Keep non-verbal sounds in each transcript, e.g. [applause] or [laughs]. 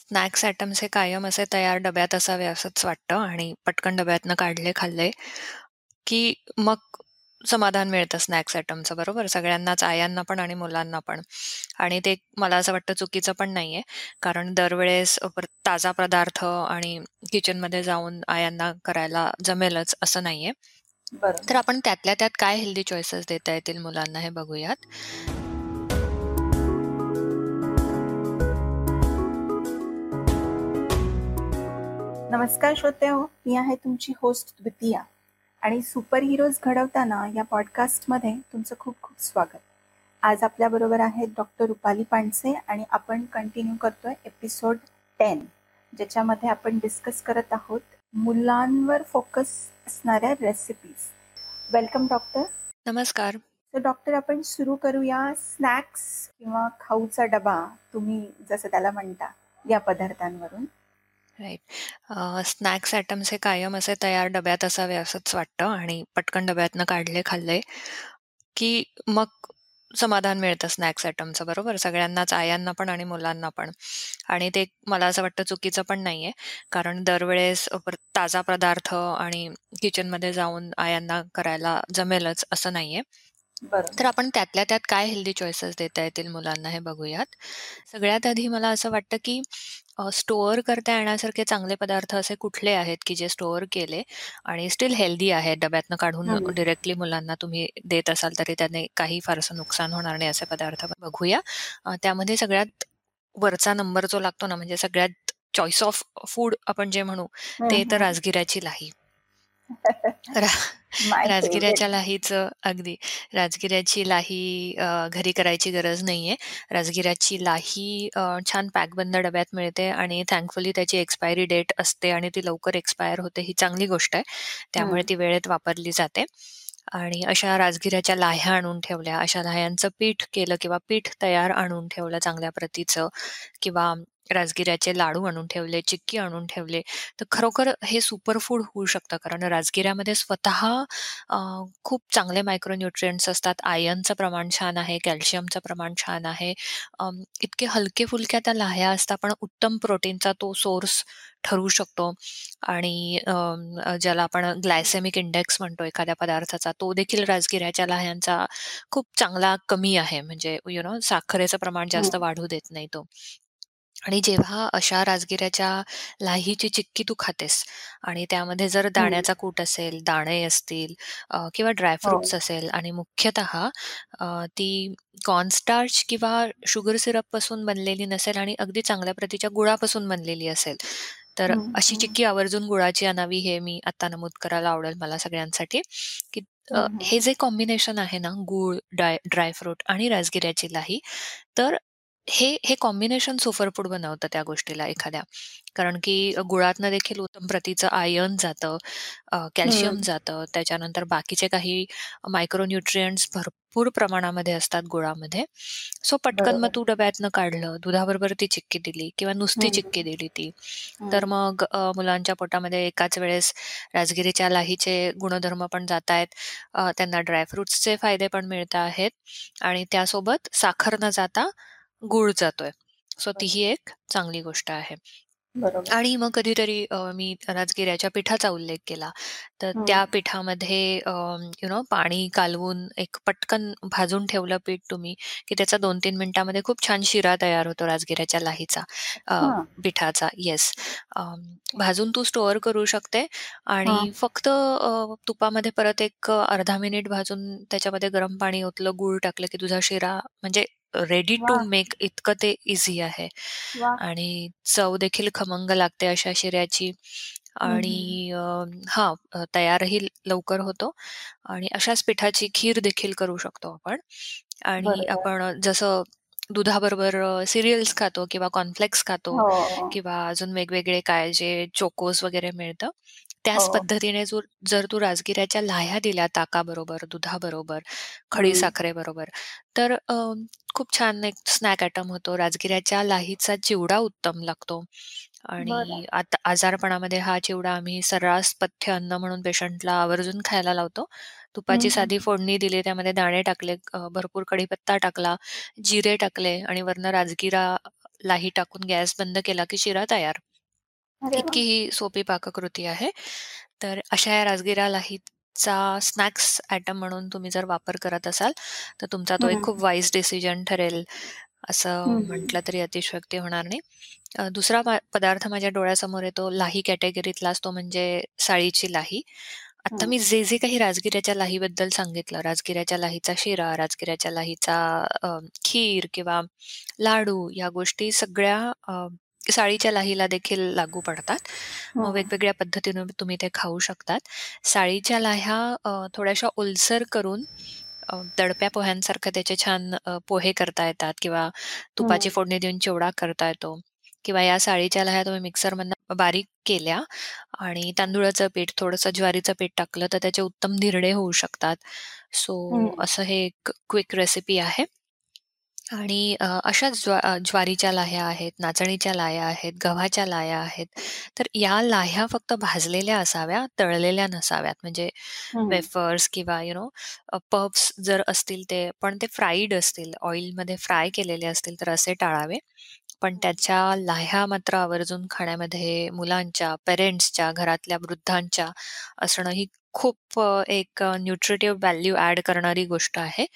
Snacks items हे कायम असे तयार डब्यात असावे असंच वाटतं आणि पटकन डब्यातनं काढले खाल्ले की मग समाधान मिळतं स्नॅक्स आयटमचं बरोबर? सगळ्यांनाच आयांना पण आणि मुलांना पण. आणि ते मला असं वाटतं चुकीचं पण नाहीये कारण दरवेळेस ताजा पदार्थ आणि किचनमध्ये जाऊन आयांना करायला जमेलच असं नाहीये. तर आपण त्यातल्या त्यात काय हेल्दी चॉईसेस देता येतील मुलांना हे बघूयात. नमस्कार श्रोते हो मी आहे तुमची होस्ट द्वितीया. आणि सुपर हिरोज घडवताना या पॉडकास्टमध्ये तुमचं खूप खूप स्वागत. आज आपल्याबरोबर आहेत डॉक्टर रुपाली पांडसे आणि आपण कंटिन्यू करतोय एपिसोड टेन ज्याच्यामध्ये आपण डिस्कस करत आहोत मुलांवर फोकस असणाऱ्या रेसिपीज वेलकम डॉक्टर नमस्कार. तर डॉक्टर आपण सुरू करूया. स्नॅक्स किंवा खाऊचा डबा तुम्ही जसं त्याला म्हणता या पदार्थांवरून. राईट स्नॅक्स आयटम्स हे कायम असे तयार डब्यात असावे असंच वाटतं आणि पटकन डब्यातनं काढले खाल्ले की मग समाधान मिळतं स्नॅक्स आयटमचं बरोबर? सगळ्यांनाच आयांना पण आणि मुलांना पण. आणि ते मला असं वाटतं चुकीचं पण नाहीये. कारण दरवेळेस ताजा पदार्थ आणि किचनमध्ये जाऊन आयांना करायला जमेलच असं नाहीये. तर आपण त्यातल्या त्यात काय हेल्दी चॉईसेस देता येतील मुलांना हे बघूयात. सगळ्यात आधी मला असं वाटतं की स्टोअर करता येण्यासारखे चांगले पदार्थ असे कुठले आहेत की जे स्टोअर केले आणि स्टील हेल्दी आहेत? डब्यातनं काढून डिरेक्टली मुलांना तुम्ही देत असाल तरी त्याने काही फारसं नुकसान होणार नाही असे पदार्थ बघूया. त्यामध्ये सगळ्यात वरचा नंबर जो लागतो ना म्हणजे सगळ्यात चॉईस ऑफ फूड आपण जे म्हणू ते तर राजगिराची लाही. राजगिऱ्याच्या लाहीचं अगदी. राजगिऱ्याची लाही घरी करायची गरज नाहीये. राजगिऱ्याची लाही छान पॅकबंद डब्यात मिळते आणि थँकफुली त्याची एक्सपायरी डेट असते आणि ती लवकर एक्सपायर होते ही चांगली गोष्ट आहे. त्यामुळे ती वेळेत वापरली जाते. आणि अशा राजगिऱ्याच्या लाह्या आणून ठेवल्या अशा लाह्यांचं पीठ केलं किंवा पीठ तयार आणून ठेवलं चांगल्या प्रतीचं किंवा राजगिऱ्याचे लाडू आणून ठेवले चिक्की आणून ठेवले तर खरोखर हे सुपरफूड होऊ शकतं. कारण राजगिऱ्यामध्ये स्वतः खूप चांगले मायक्रोन्युट्रियंट्स असतात. आयर्नचं प्रमाण छान आहे कॅल्शियमचं प्रमाण छान आहे. इतके हलके फुलक्या त्या लाह्या असतात पण उत्तम प्रोटीनचा तो सोर्स ठरू शकतो. आणि ज्याला आपण ग्लायसेमिक इंडेक्स म्हणतो एखाद्या पदार्थाचा तो देखील राजगिऱ्याच्या लाह्यांचा खूप चांगला कमी आहे. म्हणजे यु नो साखरेचं प्रमाण जास्त वाढू देत नाही तो. आणि जेव्हा अशा राजगिऱ्याच्या लाहीची चिक्की तू खातेस आणि त्यामध्ये जर दाण्याचा कूट असेल दाणे असतील किंवा ड्रायफ्रुट्स हो. असेल आणि मुख्यतः ती कॉर्नस्टार्च किंवा शुगर सिरपपासून बनलेली नसेल आणि अगदी चांगल्या प्रतीच्या गुळापासून बनलेली असेल तर अशी चिक्की आवर्जून गुळाची आणावी हे मी आता नमूद करायला आवडेल मला सगळ्यांसाठी. की हे जे कॉम्बिनेशन आहे ना गुळ ड्राय ड्रायफ्रूट आणि राजगिऱ्याची लाही तर हे हे कॉम्बिनेशन सुपरफूड बनवतं त्या गोष्टीला एखाद्या. कारण की गुळातनं देखील उत्तम प्रतीचं आयर्न जातं, कॅल्शियम जातं. त्याच्यानंतर बाकीचे काही मायक्रोन्युट्रियंट्स भरपूर प्रमाणामध्ये असतात गुळामध्ये. सो पटकन मग तू डब्यातनं काढलं, दुधाबरोबर ती चिक्की दिली किंवा नुसती चिक्की दिली ती. तर मग मुलांच्या पोटामध्ये एकाच वेळेस राजगिरीच्या लाहीचे गुणधर्म पण आहेत त्यांना ड्रायफ्रुट्सचे फायदे पण मिळत आहेत आणि त्यासोबत साखर न जाता गुळ जातोय. सो तीही एक चांगली गोष्ट आहे. आणि मग कधीतरी मी राजगिऱ्याच्या पिठाचा उल्लेख केला. तर त्या पिठामध्ये यु नो पाणी कालवून एक पटकन भाजून ठेवलं पीठ तुम्ही की त्याचा दोन तीन मिनिटांमध्ये खूप छान शिरा तयार होतो राजगिऱ्याच्या लाहीचा पिठाचा. येस भाजून तू स्टोअर करू शकते आणि फक्त तुपामध्ये परत एक अर्धा मिनिट भाजून त्याच्यामध्ये गरम पाणी ओतलं गुळ टाकलं की तुझा शिरा म्हणजे रेडी टू मेक इतकं ते इझी आहे. आणि चव देखील खमंग लागते अशा शिऱ्याची. आणि हा तयारही लवकर होतो. आणि अशाच पिठाची खीर देखील करू शकतो आपण. आणि आपण जसं दुधाबरोबर सिरियल्स खातो किंवा कॉर्नफ्लेक्स खातो हो. किंवा अजून वेगवेगळे काय जे चोकोस वगैरे मिळतं त्याच हो. पद्धतीने जर तू राजगिऱ्याच्या लाह्या दिल्या ताकाबरोबर दुधाबरोबर खडी साखरेबरोबर तर खूप छान एक स्नॅक आयटम होतो राजगिऱ्याच्या लाहीचा चिवडा उत्तम लागतो आणि आता आजारपणामध्ये हा चिवडा आम्ही सर्रास पथ्य अन्न म्हणून पेशंटला आवर्जून खायला लावतो तुपाची साधी फोडणी दिली त्यामध्ये दाणे टाकले भरपूर कढीपत्ता टाकला जिरे टाकले आणि वरनं राजगिरा लाही टाकून गॅस बंद केला की शिरा तयार. अरे! इतकी ही सोपी पाककृती आहे. तर अशा या राजगिरा लाहीचा स्नॅक्स आयटम म्हणून तुम्ही जर वापर करत असाल, तर तुमचा तो एक हं. खूप वाईज डिसिजन ठरेल, असं हं, हं. म्हटलं तरी अतिशयोक्ती होणार नाही. दुसरा पदार्थ माझ्या डोळ्यासमोर येतो लाही कॅटेगरीतलाच तो म्हणजे साळीची लाही. आता हं. मी जे-जे काही राजगिऱ्याच्या लाहीबद्दल सांगितलं, राजगिऱ्याच्या लाहीचा शिरा, राजगिऱ्याच्या लाहीचा खीर किंवा लाडू या गोष्टी सगळ्या साळीच्या लाहीला देखील लागू पडतात. मग हं. वेगवेगळ्या पद्धतीने तुम्ही ते खाऊ शकतात. साळीच्या लाह्या थोड्याशा ओलसर करून दडप्या पोह्यांसारखं त्याचे छान पोहे करता येतात किंवा तुपाची हं. फोडणी देऊन चिवडा करता येतो किंवा या साळीच्या लाह्या तुम्ही मिक्सरमधनं बारीक केल्या आणि तांदुळाचं पीठ, थोडंसं ज्वारीचं पीठ टाकलं, तर त्याचे उत्तम धिरडे होऊ शकतात. सो हं. असं हे एक क्विक रेसिपी आहे. आणि अ, अशाच ज्वा अ, ज्वारीच्या लाह्या आहेत, नाचणीच्या लाह्या आहेत, गव्हाच्या लाह्या आहेत. तर या लाह्या फक्त भाजलेल्या असाव्या, तळलेल्या नसाव्यात. म्हणजे हं. वेफर्स किंवा यू नो अ, पफ्स जर असतील ते पण ते फ्राईड असतील, ऑइलमध्ये फ्राय केलेले असतील, तर असे टाळावे. पण हं. त्याच्या लाह्या मात्र आवर्जून खाण्यामध्ये मुलांच्या, पेरेंट्सच्या, घरातल्या वृद्धांच्या असणं ही खूप एक न्यूट्रिटिव्ह व्हॅल्यू ॲड करणारी गोष्ट आहे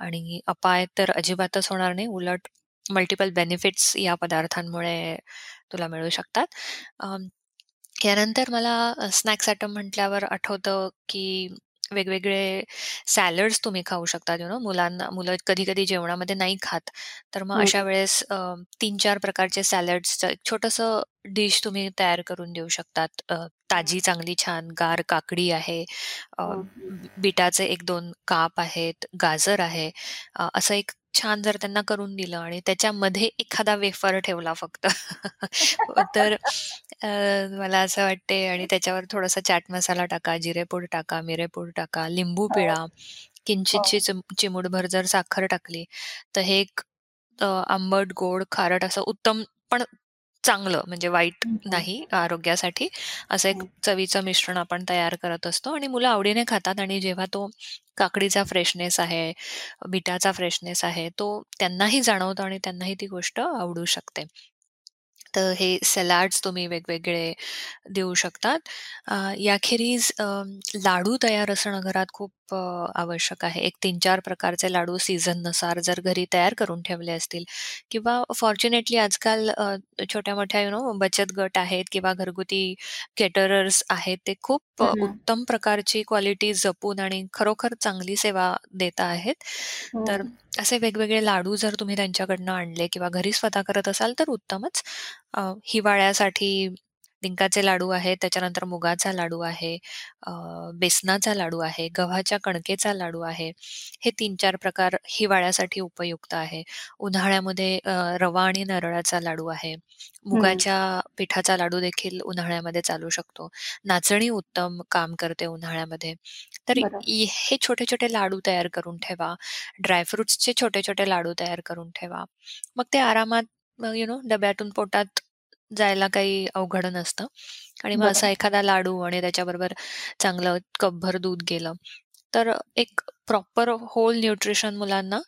आणि अपाय तर अजिबातच होणार नाही. उलट मल्टिपल बेनिफिट्स या पदार्थांमुळे तुला मिळू शकतात. यानंतर मला स्नॅक्स आयटम म्हटल्यावर आठवतं, की वेगवेगळे सॅलड्स तुम्ही खाऊ शकता. यू नो मुलांना मुलं कधी-कधी जेवणामध्ये नाही खात. तर मग हं. अशा वेळेस अ, 3-4 प्रकारचे सॅलड्सचं एक छोटंसं डिश तुम्ही तयार करून देऊ शकतात. अ, ताजी चांगली छान गार काकडी आहे, अ, हं, बीटाचे 1-2 काप आहेत, गाजर आहे. अ, असं एक छान जर त्यांना करून दिलं आणि त्याच्यामध्ये एखादा वेफर ठेवला फक्त [laughs] तर मला असं वाटते आणि त्याच्यावर थोडासा चाट मसाला टाका, जिरेपूड टाका, मिरेपूड टाका, लिंबू हो. पिळा, हो. किंचितशी चिम चिमूटभर जर साखर टाकली, तर हे एक आंबट, गोड, खारट असं उत्तम पण चांगलं म्हणजे वाईट. नाही आरोग्यासाठी, असं एक हं. चवीचं मिश्रण आपण तयार करत असतो आणि मुलं आवडीने खातात आणि जेव्हा तो काकडीचा फ्रेशनेस आहे, बीटाचा फ्रेशनेस आहे, तो त्यांनाही जाणवतो आणि त्यांनाही ती गोष्ट आवडू शकते. तर हे सलाड्स तुम्ही वेगवेगळे देऊ शकतात. याखेरीज लाडू तयार असणं घरात खूप आवश्यक आहे. एक 3-4 प्रकारचे लाडू सीझननुसार जर घरी तयार करून ठेवले असतील किंवा फॉर्च्युनेटली आजकाल अ, छोट्या-मोठ्या यू नो बचत गट आहेत किंवा घरगुती केटरर्स आहेत. ते खूप. उत्तम प्रकारची क्वालिटी जपून आणि खरोखर चांगली सेवा देत आहेत. तर हं. असे वेगवेगळे लाडू जर तुम्ही त्यांच्याकडनं आणले किंवा घरी स्वतः करत असाल तर उत्तमच. अ, हिवाळ्यासाठी डिंकाचे लाडू आहेत, त्याच्यानंतर मुगाचा लाडू आहे, बेसनाचा लाडू आहे, गव्हाच्या कणकेचा लाडू आहे. हे 3-4 प्रकार हिवाळ्यासाठी उपयुक्त आहे. उन्हाळ्यामध्ये रवा आणि नारळाचा लाडू आहे. मुगाच्या पिठाचा लाडू देखील उन्हाळ्यामध्ये चालू शकतो. नाचणी उत्तम काम करते उन्हाळ्यामध्ये. तर हे छोटे-छोटे लाडू तयार करून ठेवा. ड्रायफ्रुट्सचे छोटे-छोटे लाडू तयार करून ठेवा. मग ते आरामात यू नो डब्यातून पोटात जायला काही अवघड नसतं आणि मग असा बरोबर. एखादा लाडू आणि त्याच्याबरोबर चांगलं कपभर दूध गेलं, तर एक प्रॉपर होल न्यूट्रिशन मुलांना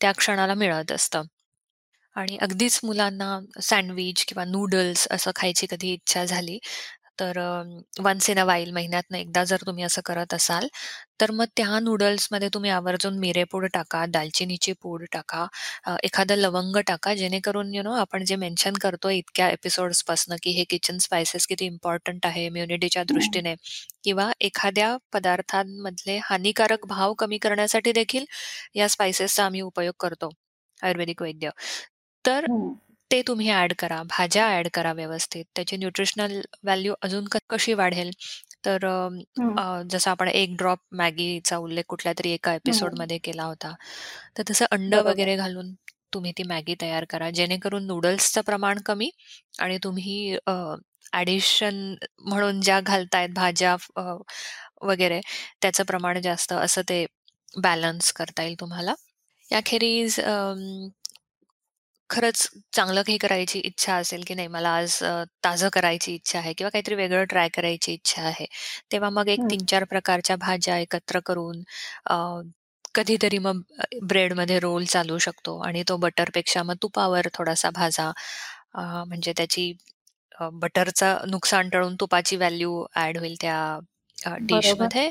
त्या क्षणाला मिळत असतं. आणि अगदीच मुलांना सँडविच किंवा नूडल्स असं खायची कधी इच्छा झाली, तर वन्स इन अ व्हाईल महिन्यातनं एकदा जर तुम्ही असं करत असाल, तर मग त्या नूडल्समध्ये तुम्ही आवर्जून मिरेपूड टाका, दालचिनीची पूड टाका, एखादं लवंग टाका, जेणेकरून यू नो आपण जे मेन्शन करतोय इतक्या एपिसोड्सपासनं, की हे किचन स्पाइसेस किती इम्पोर्टंट आहे इम्युनिटीच्या हं. दृष्टीने किंवा एखाद्या पदार्थांमधले हानिकारक भाव कमी करण्यासाठी देखील या स्पाइसेसचा आम्ही उपयोग करतो, आयुर्वेदिक वैद्य. तर हं. ते तुम्ही ॲड करा. भाज्या ॲड करा व्यवस्थित. त्याची न्यूट्रिशनल व्हॅल्यू अजून कशी वाढेल? तर हं. जसं आपण एक ड्रॉप मॅगीचा उल्लेख कुठल्यातरी एका हं. एपिसोडमध्ये केला होता. तर तसं अंडं. वगैरे घालून तुम्ही ती मॅगी तयार करा. जेणेकरून नूडल्सचं प्रमाण कमी आणि तुम्ही अ, ॲडिशन म्हणून ज्या घालतायत भाज्या वगैरे त्याचं प्रमाण जास्त असं ते बॅलन्स करता येईल तुम्हाला. याखेरीज खरंच चांगलं काही करायची इच्छा असेल, की नाही मला आज ताजं करायची इच्छा आहे किंवा काहीतरी वेगळं ट्राय करायची इच्छा आहे. तेव्हा मग एक हं. 3-4 प्रकारच्या भाज्या एकत्र करून कधीतरी मग ब्रेडमध्ये रोल चालू शकतो आणि तो बटरपेक्षा मग तुपावर थोडासा भाजा म्हणजे त्याची बटरचं नुकसान टळून तुपाची व्हॅल्यू ऍड होईल त्या डिशमध्ये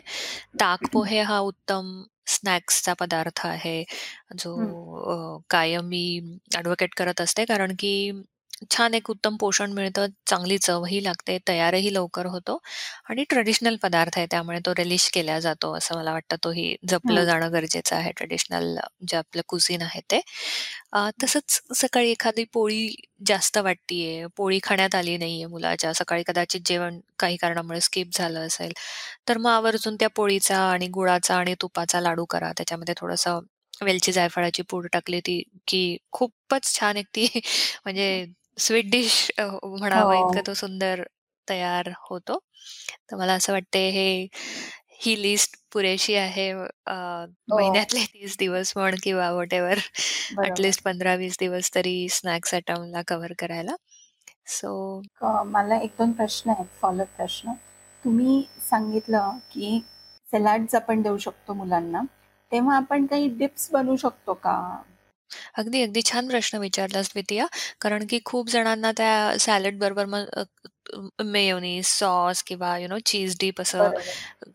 ताक पोहे हा उत्तम स्नॅक्सचा पदार्थ आहे जो कायम मी ऍडव्होकेट करत असते. कारण की छान एक उत्तम पोषण मिळतं चांगली चवही लागते तयारही लवकर होतो आणि ट्रेडिशनल पदार्थ आहे त्यामुळे तो रिलिश केला जातो असं मला वाटतं. तोही जपलं जाणं गरजेचं आहे. ट्रेडिशनल जे आपलं कुझिन आहे ते. तसंच सकाळी एखादी पोळी जास्त वाटतीये पोळी खाण्यात आली नाहीये मुलाच्या सकाळी कदाचित जेवण काही कारणामुळे स्किप झालं असेल तर मग आवर्जून त्या पोळीचा आणि गुळाचा आणि तुपाचा लाडू करा. त्याच्यामध्ये थोडंसं वेलची जायफळाची पूड टाकली ती की खूपच छान एक ती [laughs] म्हणजे स्वीट डिश म्हणावं इतकं हो. तो सुंदर तयार होतो. तर मला असं वाटते हे ही लिस्ट पुरेशी आहे हो. महिन्यातले तीस दिवस म्हण किंवा वॉट एव्हर ऍटलिस्ट पंधरा वीस दिवस तरी स्नॅक्स आयटमला कव्हर करायला. सो मला एक दोन प्रश्न आहेत फॉलो प्रश्न. तुम्ही सांगितलं की सॅलॅड्स आपण देऊ शकतो मुलांना. तेव्हा आपण काही डिप्स बनवू शकतो का? अगदी, अगदी छान प्रश्न विचारलास द्वितीया. कारण की खूप जणांना त्या सॅलड बरोबर मग मेयोनीज, सॉस किंवा यु नो चीज डीप असं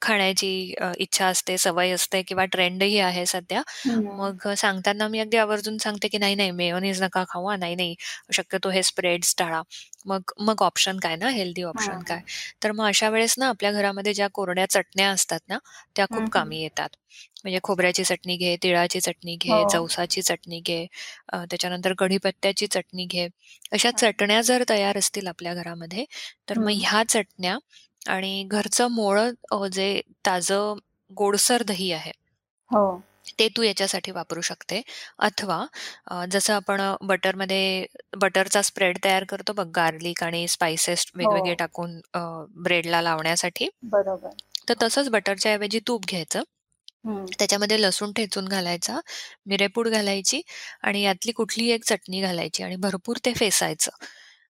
खाण्याची इच्छा असते, सवय असते किंवा ट्रेंडही आहे सध्या. मग सांगताना मी अगदी आवर्जून सांगते, की "नाही, नाही मेयोनीज नका खाऊ नाही, नाही. शक्यतो हे स्प्रेड्स टाळा." मग मग ऑप्शन काय ना, हेल्दी ऑप्शन काय? तर मग अशा वेळेस ना आपल्या घरामध्ये ज्या कोरड्या चटण्या असतात ना, त्या खूप कामी येतात. म्हणजे खोबऱ्याची चटणी घे, तिळाची चटणी घे, हो. जवसाची चटणी घे, त्याच्यानंतर कढीपत्त्याची चटणी घे. अशा चटण्या जर तयार असतील आपल्या घरामध्ये, तर मग ह्या चटण्या आणि घरचं मोळं जे ताजं गोडसर दही आहे. हो. ते तू याच्यासाठी वापरू शकते. अथवा जसं आपण बटरमध्ये बटरचा स्प्रेड तयार करतो बघ गार्लिक आणि स्पाइसेस वेगवेगळे हो. टाकून ब्रेडला लावण्यासाठी. बरोबर. तर तसंच बटरच्या ऐवजी तूप घ्यायचं. त्याच्यामध्ये लसूण ठेचून घालायचा, मिरेपूड घालायची आणि यातली कुठलीही एक चटणी घालायची आणि भरपूर ते फेसायचं.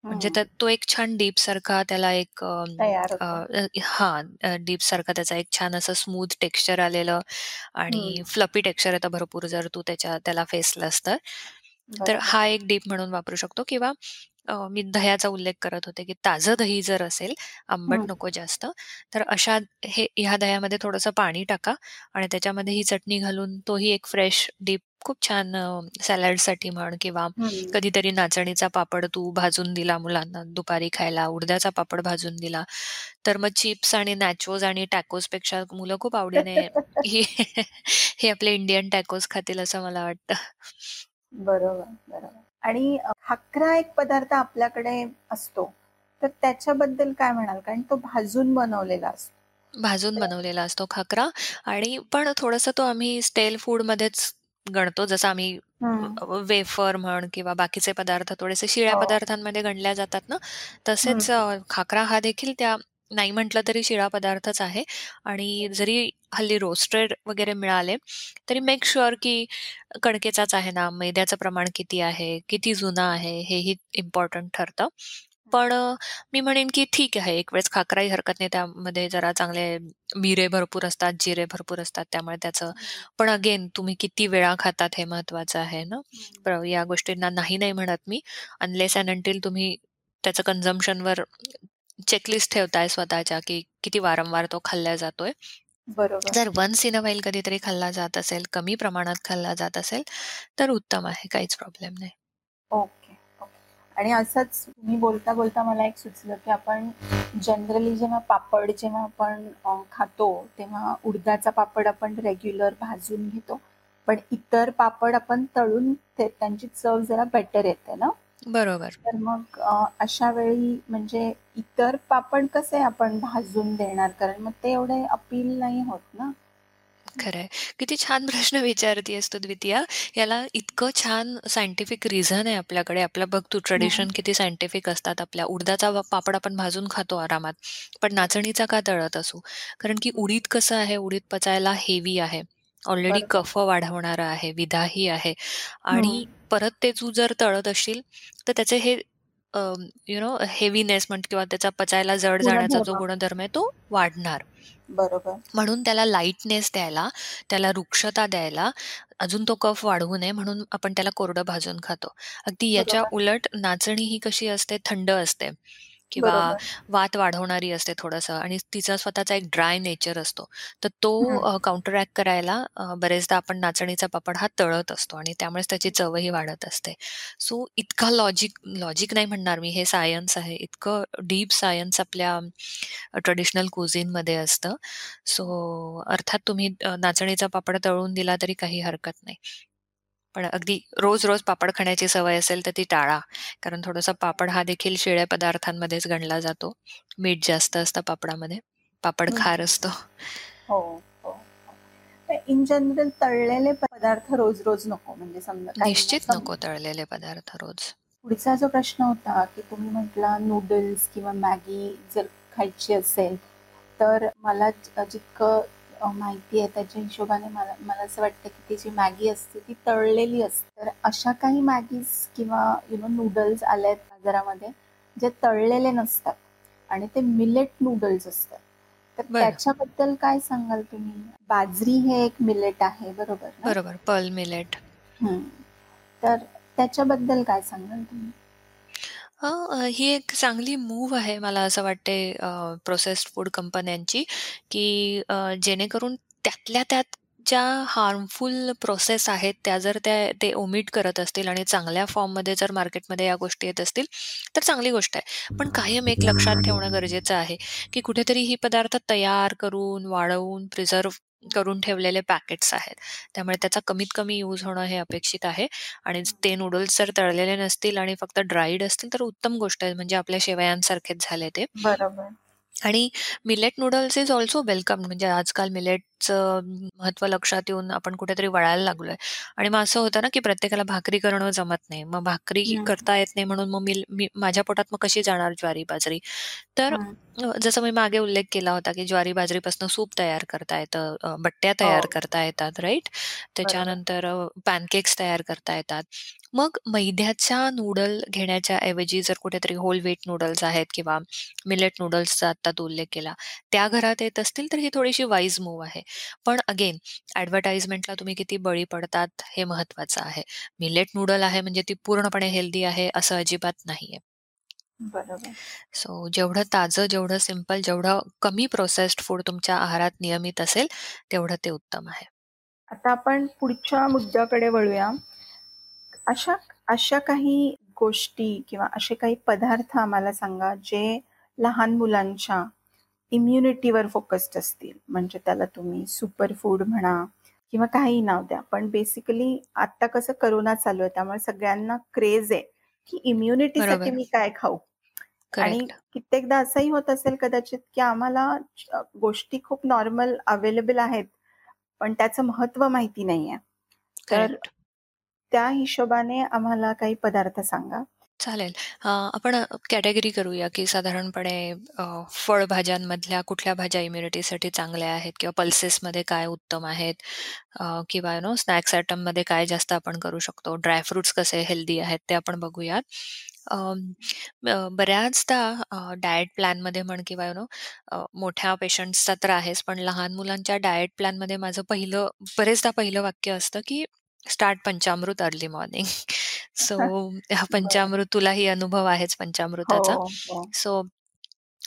म्हणजे तो एक छान डीप सारखा त्याला एक हा डीप सारखा त्याचा एक छान असं स्मूथ टेक्स्चर आलेलं आणि फ्लपी टेक्स्चर येतं भरपूर जर तू त्याच्या त्याला फेसलास तर. तर हा एक डीप म्हणून वापरू शकतो किंवा मी दह्याचा उल्लेख करत होते, की ताजं दही जर असेल, आंबट नको जास्त, तर अशा हे ह्या दह्यामध्ये थोडंसं पाणी टाका आणि त्याच्यामध्ये ही चटणी घालून तोही एक फ्रेश डीप खूप छान सॅलडसाठी म्हण किंवा कधीतरी नाचणीचा पापड तू भाजून दिला मुलांना दुपारी खायला, उडद्याचा पापड भाजून दिला, तर मग चिप्स आणि नॅचोज आणि टॅकोजपेक्षा मुलं खूप आवडीने [laughs] हे हे आपले इंडियन टॅकोज खातील असं मला वाटतं. बरोबर, बरोबर. आणि खाकरा एक पदार्थ आपल्याकडे असतो. तर त्याच्याबद्दल काय म्हणाल? कारण तो भाजून बनवलेला असतो. भाजून बनवलेला असतो खाकरा आणि पण थोडस तो आम्ही स्टेल फूड मध्येच गणतो. जसं आम्ही वेफर म्हण किंवा बाकीचे पदार्थ थोडेसे शिळ्या हो. पदार्थांमध्ये गणल्या जातात ना, तसेच खाकरा हा देखील त्या नाही म्हटलं तरी शिळा पदार्थच आहे आणि जरी हल्ली रोस्टेड वगैरे मिळाले, तरी मेक शुअर की कणकेचाच आहे ना, मैद्याचं प्रमाण किती आहे, किती जुना आहे, हेही इम्पॉर्टंट ठरतं. पण मी म्हणेन की ठीक आहे, एक वेळेस खाकराही हरकत नाही. त्यामध्ये जरा चांगले मिरे भरपूर असतात, जिरे भरपूर असतात. त्यामुळे त्याचं पण अगेन तुम्ही किती वेळा खातात हे महत्वाचं आहे ना. या गोष्टींना नाही, नाही म्हणत मी. अनलेस अँड अंटिल तुम्ही त्याचं कन्झम्पशनवर चेकलिस्ट ठेवताय स्वतःच्या, की किती वारंवार तो खाल्ला जातोय. बरोबर. जर वन्स इन अ व्हाईल कधीतरी खाल्ला जात असेल, कमी प्रमाणात खाल्ला जात असेल, तर उत्तम आहे. काहीच प्रॉब्लेम नाही. Okay, okay. आणि असंच मी बोलता, बोलता मला एक सुचलं, की आपण जनरली जेव्हा पापड जेव्हा आपण खातो, तेव्हा उडदाचा पापड आपण रेग्युलर भाजून घेतो. पण इतर पापड आपण तळून त्यांची चव जरा बेटर येते ना? बरोबर. तर मग अशा वेळी म्हणजे इतर पापड कसे आपण भाजून देणार? कारण मग ते एवढे अपील नाही होत ना. खरंय. किती छान प्रश्न विचारतीयेस तू द्वितीया. याला इतकं छान सायंटिफिक रिझन आहे आपल्याकडे. आपलं बघ तू ट्रेडिशन किती सायंटिफिक असतात आपल्या. उडदाचा पापड आपण भाजून खातो आरामात. पण नाचणीचा का तळत असू? कारण की उडीद कसं आहे, उडीद पचायला हेवी आहे. ऑलरेडी कफ वाढवणारं आहे, विधाही आहे आणि परत ते तू जर तळत असशील, तर त्याचे हे यु नो हेवीनेस म्हण किंवा त्याचा पचायला जड जाण्याचा जो गुणधर्म आहे तो वाढणार. बरोबर. म्हणून त्याला लाईटनेस द्यायला, त्याला रुक्षता द्यायला, अजून तो कफ वाढवू नये म्हणून आपण त्याला कोरडं भाजून खातो. अगदी याच्या. उलट नाचणी ही कशी असते थंड असते किंवा. वात वाढवणारी असते थोडंसं आणि तिचा स्वतःचा एक ड्राय नेचर असतो. तर तो काउंटरॅक्ट करायला बरेचदा आपण नाचणीचा पापड हा तळत असतो आणि त्यामुळेच त्याची चवही वाढत असते. सो इतका लॉजिक लॉजिक नाही म्हणणार मी, हे सायन्स आहे. इतकं डीप सायन्स आपल्या ट्रेडिशनल कुझिनमध्ये असतं. सो अर्थात तुम्ही नाचणीचा पापड तळून दिला तरी काही हरकत नाही. पण अगदी रोज-रोज पापड खाण्याची सवय असेल तर ती टाळा. कारण थोडासा पापड हा देखील शिळ्या पदार्थांमध्येच गणला जातो. मीठ जास्त असतं पापडामध्ये. पापड. खार असतो. हो, हो, हो. इन जनरल तळलेले पदार्थ रोज-रोज नको म्हणजे समजा निश्चित नको तळलेले पदार्थ रोज. पुढचा जो प्रश्न होता, की तुम्ही म्हटला नूडल्स किंवा मॅगी जर खायची असेल, तर मला जितकं माहिती आहे त्याच्या हिशोबाने मला मला असं वाटतं, की ती जी मॅगी असते ती तळलेली असते. तर अशा काही मॅगीज किंवा यू नो नूडल्स आल्यात बाजारामध्ये, जे तळलेले नसतात आणि ते मिलेट नूडल्स असतात. तर. त्याच्याबद्दल काय सांगाल तुम्ही? बाजरी हे एक मिलेट आहे बरोबर? बरोबर. Pearl millet. तर त्याच्याबद्दल काय सांगाल तुम्ही? हां, अ, ही एक चांगली मूव्ह आहे मला असं वाटते अ, प्रोसेस्ड फूड कंपन्यांची, की अ, जेणेकरून त्यातल्या त्यात ज्या हार्मफुल प्रोसेस आहेत त्या जर त्या ते ओमिट करत असतील आणि चांगल्या फॉर्ममध्ये जर मार्केटमध्ये या गोष्टी येत असतील, तर चांगली गोष्ट आहे. पण कायम एक लक्षात ठेवणं गरजेचं आहे, की कुठेतरी ही पदार्थ तयार करून, वाळवून, प्रिझर्व्ह करून ठेवलेले पॅकेट्स आहेत. त्यामुळे त्याचा कमीत कमी यूज होणं हे अपेक्षित आहे आणि ते नूडल्स जर तळलेले नसतील आणि फक्त ड्राईड असतील तर उत्तम गोष्ट आहे. म्हणजे आपल्या शेवयांसारखेच झाले ते. बरोबर. आणि millet noodles is also welcome म्हणजे आजकाल मिलेटचं महत्त्व लक्षात येऊन आपण कुठेतरी वळायला लागलोय आणि मग असं होतं ना, की प्रत्येकाला भाकरी करणं जमत नाही. मग भाकरी. करता येत नाही म्हणून मग मी माझ्या पोटात मग कशी जाणार ज्वारी, बाजरी? तर जसं मी मागे उल्लेख केला होता, की ज्वारी बाजरीपासून सूप तयार करता येतं, बट्ट्या हो. तयार करता येतात? बरोबर. त्याच्यानंतर पॅनकेक्स तयार करता येतात. मग मैद्याच्या नूडल घेण्याच्या ऐवजी जर कुठेतरी होल व्हीट नूडल्स आहेत किंवा मिलेट नूडल्सचा आत्ता तू उल्लेख केला, त्या घरात येत असतील तर ही थोडीशी वाईज मूव्ह आहे. पण अगेन ॲडव्हर्टाइजमेंटला तुम्ही किती बळी पडतात हे महत्त्वाचं आहे. मिलेट नूडल आहे म्हणजे ती पूर्णपणे हेल्दी आहे असं अजिबात नाहीये. बरोबर. सो जेवढं ताजं, जेवढं सिंपल, जेवढं कमी प्रोसेस्ड फूड तुमच्या आहारात नियमित असेल, तेवढं ते उत्तम आहे. आता आपण पुढच्या मुद्द्याकडे वळूया. अशा अशा काही गोष्टी किंवा असे काही पदार्थ आम्हाला सांगा, जे लहान मुलांच्या इम्युनिटीवर फोकस्ड असतील. म्हणजे त्याला तुम्ही सुपर फूड म्हणा किंवा काहीही नाव द्या. पण बेसिकली आत्ता कसं कोरोना चालू आहे, त्यामुळे सगळ्यांना क्रेझ आहे, की इम्युनिटीसाठी. मी काय खाऊ? आणि. कित्येकदा असंही होत असेल कदाचित, की आम्हाला गोष्टी खूप नॉर्मल अवेलेबल आहेत, पण त्याचं महत्त्व माहिती नाहीये. तर. त्या हिशोबाने आम्हाला काही पदार्थ सांगा. चालेल. आपण कॅटेगरी करूया, की साधारणपणे फळभाज्यांमधल्या कुठल्या भाज्या इम्युनिटीसाठी चांगल्या आहेत किंवा पल्सेसमध्ये काय उत्तम आहेत किंवा यु नो स्नॅक्स आयटममध्ये काय जास्त आपण करू शकतो. ड्राय फ्रुट्स कसे हेल्दी आहेत ते आपण बघूयात. बऱ्याचदा डाएट प्लॅनमध्ये म्हण किंवा यु नो मोठ्या पेशंट्सचा तर आहेच, पण लहान मुलांच्या डाएट प्लॅनमध्ये माझं पहिलं बरेचदा पहिलं वाक्य असतं, की start panchamrit early morning. [laughs] So हा. पंचामृत तुलाही अनुभव आहेच हो, पंचामृताचा. हो. सो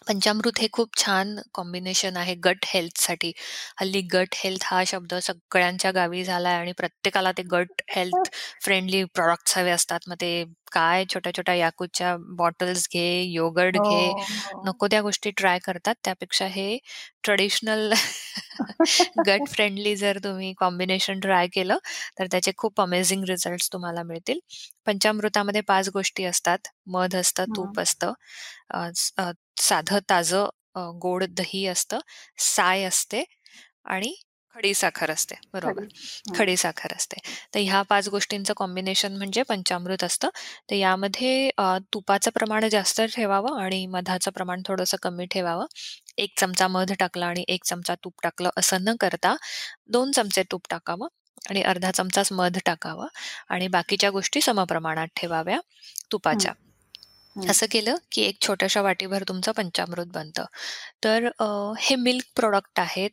पंचामृत हे खूप छान कॉम्बिनेशन आहे गट हेल्थसाठी. हल्ली गट हेल्थ हा शब्द सगळ्यांच्या गावी झालाय आणि प्रत्येकाला ते गट हेल्थ फ्रेंडली प्रॉडक्ट्स हवे असतात. मग ते काय छोट्या-छोट्या याकूतच्या बॉटल्स घे, योगर्ट हो, घे, हो. नको त्या गोष्टी ट्राय करतात. त्यापेक्षा हे ट्रेडिशनल गट फ्रेंडली जर तुम्ही कॉम्बिनेशन ट्राय केलं, तर त्याचे खूप अमेझिंग रिझल्ट्स तुम्हाला मिळतील. पंचामृतामध्ये 5 गोष्टी असतात. मध असतं. तूप असतं, साधं ताजं गोड दही असतं, साय असते आणि खडी साखर असते. बरोबर. खडी हं. साखर असते. तर ह्या 5 गोष्टींचं कॉम्बिनेशन म्हणजे पंचामृत असतं. तर यामध्ये तुपाचं प्रमाण जास्त ठेवावं आणि मधाचं प्रमाण थोडंसं कमी ठेवावं. 1 चमचा मध टाकला आणि 1 चमचा तूप टाकलं असं न करता 2 चमचे तूप टाकावं आणि अर्धा चमचाच मध टाकावं आणि बाकीच्या गोष्टी समप्रमाणात ठेवाव्या तुपाच्या. असं केलं, की एक छोट्याशा वाटीभर तुमचं पंचामृत बनतं. तर हे मिल्क प्रॉडक्ट आहेत.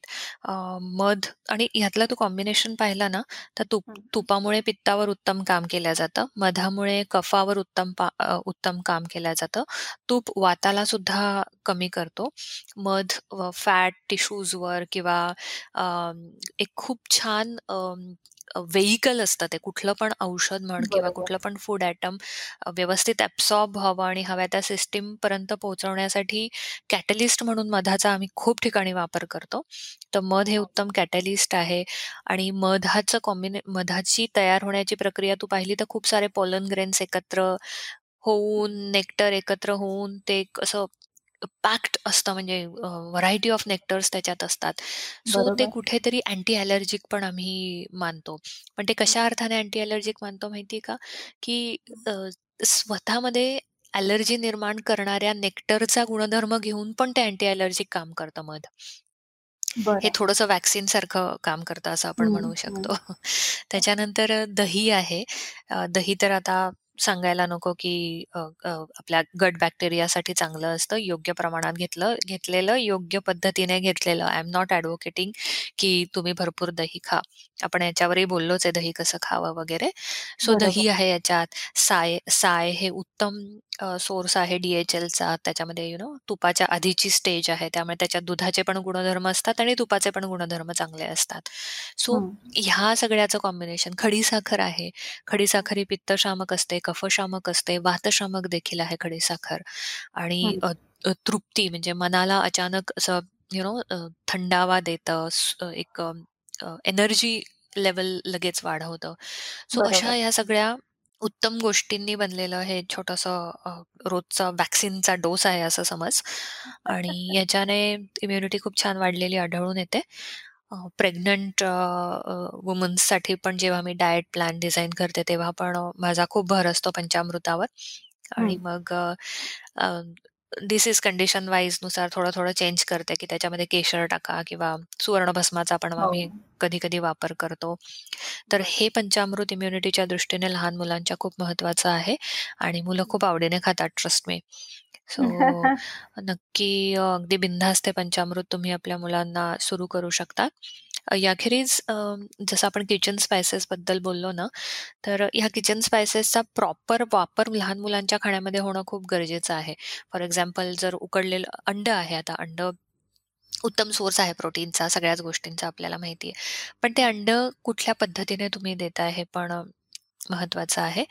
मध आणि ह्यातला तो कॉम्बिनेशन पाहिला ना, तर तुप. तुपामुळे पित्तावर उत्तम काम केलं जातं. मधामुळे कफावर उत्तम उत्तम काम केलं जातं. तूप वाताला सुद्धा कमी करतो. मध फॅट टिश्यूजवर किंवा एक खूप छान अ, व्हेइकल असतं ते. कुठलं पण औषध म्हण किंवा. कुठलं पण फूड आयटम व्यवस्थित ॲब्सॉर्ब व्हावं आणि हव्या त्या सिस्टमपर्यंत पोहोचवण्यासाठी कॅटलिस्ट म्हणून मधाचा आम्ही खूप ठिकाणी वापर करतो. तर मध हे हो. उत्तम कॅटलिस्ट आहे आणि मधाचं कॉम्बिने मधाची तयार होण्याची प्रक्रिया तू पाहिली तर खूप सारे पॉलन ग्रेन्स एकत्र होऊन, नेक्टर एकत्र होऊन ते एक असं पॅक्ड असतं म्हणजे व्हरायटी ऑफ नेक्टर्स त्याच्यात असतात. सो ते. कुठेतरी अँटी ॲलर्जिक पण आम्ही मानतो. पण ते. कशा अर्थाने अँटी ॲलर्जिक मानतो माहिती आहे का? की स्वतःमध्ये ॲलर्जी निर्माण करणाऱ्या नेक्टरचा गुणधर्म घेऊन पण ते अँटी ॲलर्जिक काम करतं मध. हे. थोडंसं व्हॅक्सीनसारखं काम करतं असं आपण म्हणू. शकतो. त्याच्यानंतर दही आहे. दही तर आता सांगायला नको, की आपल्या गट बॅक्टेरियासाठी चांगलं असतं. योग्य प्रमाणात घेतलं घेतलेलं, योग्य पद्धतीने घेतलेलं. आय एम नॉट ॲडव्होकेटिंग, की तुम्ही भरपूर दही खा. आपण याच्यावरही बोललोच आहे दही कसं खावं वगैरे. सो. दही आहे याच्यात. साय साय हे उत्तम सोर्स आहे डी-एच-एलचा. त्याच्यामध्ये यू नो तुपाच्या आधीची स्टेज आहे. त्यामुळे त्याच्यात दुधाचे पण गुणधर्म असतात आणि तुपाचे पण गुणधर्म चांगले असतात. सो हं. ह्या सगळ्याचं कॉम्बिनेशन. खडीसाखर आहे. खडीसाखर ही पित्तशामक असते, कफशामक असते, वातशामक देखील आहे खडीसाखर आणि तृप्ती म्हणजे मनाला अचानक असं यू नो थंडावा देतं. एक एनर्जी लेव्हल लगेच वाढवतं. सो अशा. ह्या सगळ्या उत्तम गोष्टींनी बनलेलं हे छोटंसं रोजचा व्हॅक्सीनचा डोस आहे असं समज आणि [laughs] याच्याने इम्युनिटी खूप छान वाढलेली आढळून येते. प्रेग्नंट वुमन्ससाठी पण जेव्हा मी डायट प्लॅन डिझाइन करते, तेव्हा पण माझा खूप भर असतो पंचामृतावर आणि. मग अ, डिसीज कंडिशन वाईजनुसार थोडं-थोडं चेंज करते, की त्याच्यामध्ये केशर टाका किंवा सुवर्णभस्माचा पण हो. आम्ही कधी-कधी वापर करतो. तर. हे पंचामृत इम्युनिटीच्या दृष्टीने लहान मुलांच्या खूप महत्त्वाचं आहे आणि मुलं खूप आवडीने खातात ट्रस्ट मी. सो [laughs] नक्की अ, अगदी बिनधास्त ते पंचामृत तुम्ही आपल्या मुलांना सुरू करू शकता. अ, याखेरीज अ, जसं आपण किचन स्पाइसेसबद्दल बोललो ना, तर ह्या किचन स्पाइसेसचा प्रॉपर वापर लहान मुलांच्या खाण्यामध्ये होणं खूप गरजेचं आहे. फॉर एक्झाम्पल जर उकडलेलं अंड आहे आता अंड उत्तम सोर्स आहे प्रोटीनचा, सगळ्याच गोष्टींचा आपल्याला माहिती आहे. पण ते अंड कुठल्या पद्धतीने तुम्ही देताय हे पण महत्त्वाचं आहे.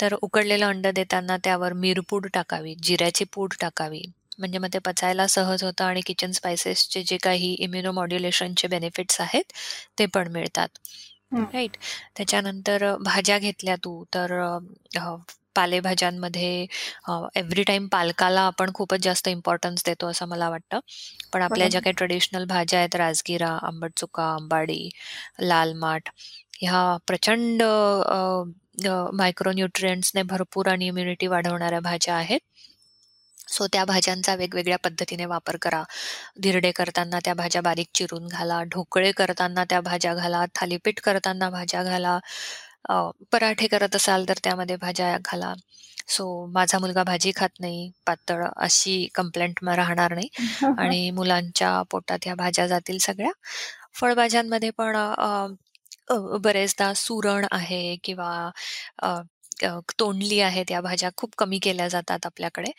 तर उकडलेलं अंड देताना त्यावर मिरपूड टाकावी, जिऱ्याची पूड टाकावी. म्हणजे मग ते पचायला सहज होतं आणि किचन स्पाइसेसचे जे काही इम्युनो मॉड्युलेशनचे बेनिफिट्स आहेत, ते पण मिळतात. राइट. त्याच्यानंतर भाज्या घेतल्या तू तर पालेभाज्यांमध्ये एव्हरी टाईम पालकाला आपण खूपच जास्त इम्पोर्टन्स देतो असं मला वाटतं. पण आपल्या ज्या. काही ट्रेडिशनल भाज्या आहेत राजगिरा, आंबट चुका, अंबाडी, लाल माठ ह्या प्रचंड मायक्रोन्यूट्रिएंट्सने भरपूर आणि इम्युनिटी वाढवणाऱ्या भाज्या आहेत. सो त्या भाज्यांचा वेगवेगळ्या पद्धतीने वापर करा. धिरडे करताना त्या भाज्या बारीक चिरून घाला, ढोकळे करताना त्या भाज्या घाला, थालीपीठ करताना भाज्या घाला, पराठे करत असाल तर त्यामध्ये भाज्या घाला. सो माझा मुलगा भाजी खात नाही, पातळ अशी कंप्लेंट राहणार नाही [laughs] आणि मुलांच्या पोटात ह्या भाज्या जातील सगळ्या. फळभाज्यांमध्ये पण अ, बरेचदा सुरण आहे किंवा अ, अ, तोंडली आहेत या भाज्या खूप कमी केल्या जातात आपल्याकडे.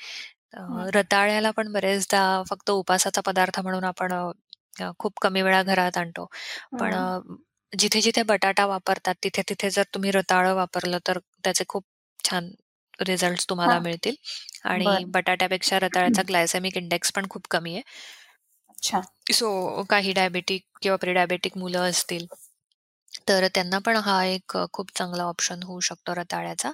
अ, हं. रताळ्याला पण बरेचदा फक्त उपासाचा पदार्थ म्हणून आपण अ, अ, खूप कमी वेळा घरात आणतो. पण हं. अ, जिथे-जिथे बटाटा वापरतात, तिथे-तिथे जर तुम्ही रताळं वापरलं, तर त्याचे खूप छान रिझल्ट्स तुम्हाला हां. मिळतील आणि बरं. बटाट्यापेक्षा रताळ्याचा ग्लायसेमिक इंडेक्स पण खूप कमी आहे. अच्छा. सो काही डायबेटिक किंवा प्री डायबेटिक मुलं असतील, तर त्यांना पण हा एक खूप चांगला ऑप्शन होऊ शकतो रताळ्याचा.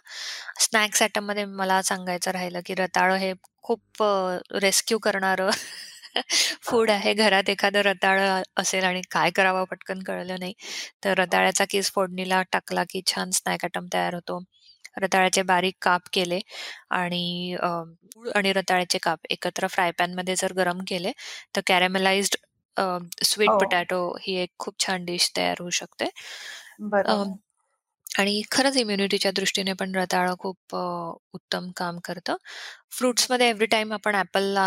स्नॅक्स आयटममध्ये मला सांगायचं राहिलं, की रताळं हे खूप अ, रेस्क्यू करणारं [laughs] फूड आहे. घरात एखादं रताळं असेल आणि काय करावं पटकन कळलं नाही, तर रताळ्याचा किस फोडणीला टाकला, की छान स्नॅक आयटम तयार होतो. रताळ्याचे बारीक काप केले आणि अ, गूळ आणि रताळ्याचे काप एकत्र फ्राय पॅनमध्ये जर गरम केले, तर कॅरॅमलाइज्ड स्वीट हो. पोटॅटो ही एक खूप छान डिश तयार होऊ शकते. अ. आणि खरंच इम्युनिटीच्या दृष्टीने पण रताळं खूप उत्तम काम करतं. फ्रुट्समध्ये एव्हरी टाईम आपण ॲपलला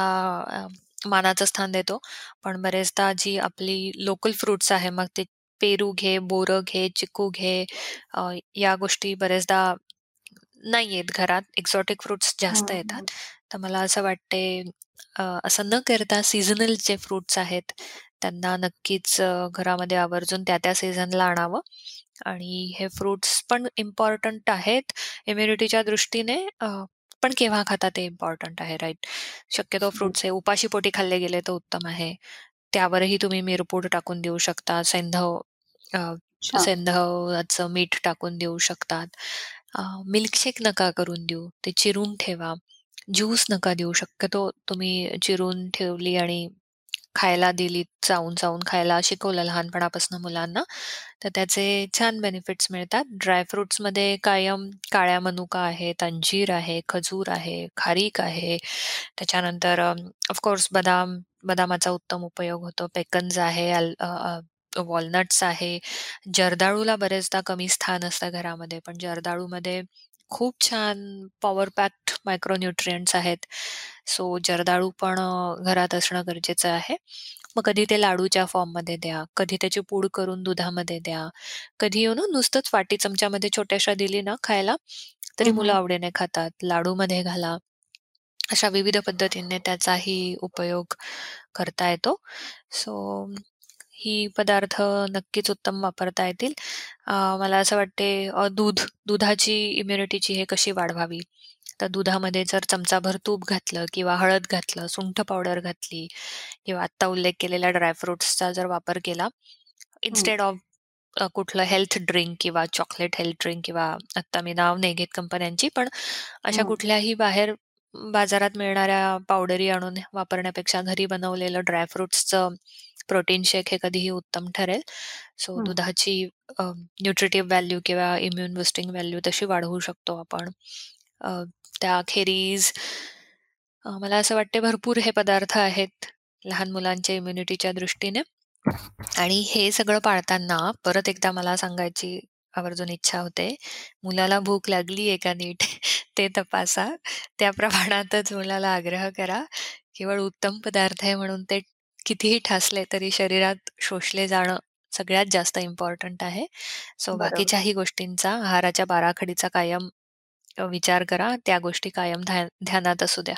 मानाचं स्थान देतो. पण बरेचदा जी आपली लोकल फ्रुट्स आहे, मग ते पेरू घे, बोरं घे, चिकू घे, या गोष्टी बरेचदा नाही आहेत घरात. एक्झॉटिक फ्रुट्स जास्त येतात. तर मला असं वाटते असं न करता सीझनल जे फ्रुट्स आहेत, त्यांना नक्कीच घरामध्ये आवर्जून त्या-त्या सीझनला आणावं आणि हे फ्रुट्स पण इम्पॉर्टंट आहेत इम्युनिटीच्या दृष्टीने पण केव्हा खाता ते इम्पॉर्टंट आहे, राईट? शक्यतो फ्रुट्स हे उपाशीपोटी खाल्ले गेले तर उत्तम आहे. त्यावरही तुम्ही मिरपूड टाकून देऊ शकता. सैंधव सैंधवाचं मीठ टाकून देऊ शकतात. मिल्कशेक नका करून देऊ. ते चिरून ठेवा. ज्यूस नका देऊ. शक्यतो तुम्ही चिरून ठेवली आणि खायला दिली, चावून-चावून खायला शिकवलं लहानपणापासून मुलांना, तर त्याचे छान बेनिफिट्स मिळतात. ड्रायफ्रुट्समध्ये कायम काळ्या मनुका आहेत, अंजीर आहे, खजूर आहे, खारीक आहे. त्याच्यानंतर ऑफकोर्स बदाम बदामाचा उत्तम उपयोग होतो. पेकन्स आहे, वॉलनट्स आहे. जर्दाळूला बरेचदा कमी स्थान असतं घरामध्ये, पण जर्दाळूमध्ये खूप छान पॉवर पॅक्ड मायक्रोन्युट्रिएंट्स आहेत. सो जर्दाळू पण घरात असणं गरजेचं आहे. मग कधी ते लाडूच्या फॉर्ममध्ये द्या, कधी त्याची पूड करून दुधामध्ये द्या, कधी यू नो नुसतंच वाटी चमच्यामध्ये छोट्याशा दिली ना खायला, तरी मुलं आवडीने खातात. लाडूमध्ये घाला. अशा विविध पद्धतीने त्याचाही उपयोग करता येतो. सो ही पदार्थ नक्कीच उत्तम वापरता येतील. मला असं वाटते दूध, दुधाची इम्युनिटीची हे कशी वाढवावी? तर दुधामध्ये जर चमचाभर तूप घातलं किंवा हळद घातलं, सुंठ पावडर घातली किंवा आत्ता उल्लेख केलेल्या ड्रायफ्रुट्सचा जर वापर केला, इन्स्टेड ऑफ कुठलं हेल्थ ड्रिंक किंवा चॉकलेट हेल्थ ड्रिंक किंवा आत्ता मी नाव नाही घेत कंपन्यांची, पण अशा कुठल्याही बाहेर बाजारात मिळणाऱ्या पावडरी आणून वापरण्यापेक्षा घरी बनवलेलं ड्रायफ्रुट्सचं प्रोटीन शेक हे कधीही उत्तम ठरेल. सो दुधाची न्यूट्रिटिव्ह व्हॅल्यू किंवा इम्युन बुस्टिंग व्हॅल्यू तशी वाढवू शकतो आपण. त्याखेरीज मला असं वाटते भरपूर हे पदार्थ आहेत लहान मुलांच्या इम्युनिटीच्या दृष्टीने आणि हे सगळं पाळताना परत एकदा मला सांगायची आवर्जून इच्छा होते. मुलाला भूक लागली आहे का नीट [laughs] ते तपासा. त्या प्रमाणातच मुलाला आग्रह करा. केवळ उत्तम पदार्थ आहे म्हणून ते कितीही ठासले तरी शरीरात शोषले जाणं सगळ्यात जास्त इम्पॉर्टंट आहे. सो बाकीच्याही गोष्टींचा आहाराच्या बाराखडीचा कायम विचार करा. त्या गोष्टी कायम ध्यानात असू द्या.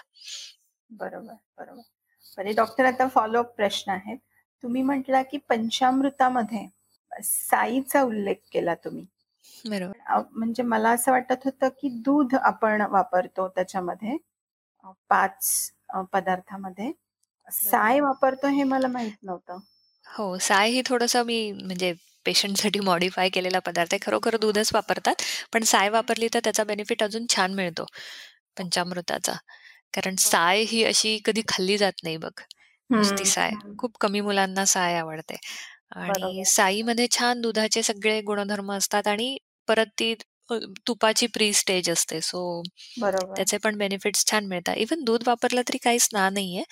बरोबर, बरोबर. म्हणजे डॉक्टर आता फॉलोअप प्रश्न आहेत. तुम्ही म्हटला की पंचामृतामध्ये साईचा उल्लेख केला तुम्ही. बरोबर. म्हणजे मला असं वाटत होतं की दूध आपण वापरतो त्याच्यामध्ये पाच पदार्थामध्ये. साय वापरतो हे मला माहीत नव्हतं. हो, साय ही थोडंसं मी म्हणजे पेशंटसाठी मॉडिफाय केलेला पदार्थ आहे. खरोखर दूधच वापरतात. पण साय वापरली तर त्याचा बेनिफिट अजून छान मिळतो पंचामृताचा. कारण साय ही अशी कधी खाल्ली जात नाही बघ. नुसती साय. खूप कमी मुलांना साय आवडते. आणि साईमध्ये छान दुधाचे सगळे गुणधर्म असतात आणि परत ती तुपाची प्री स्टेज असते. सो त्याचे पण बेनिफिट्स छान मिळतात. इव्हन दूध वापरलं तरी काहीच ना नाहीये.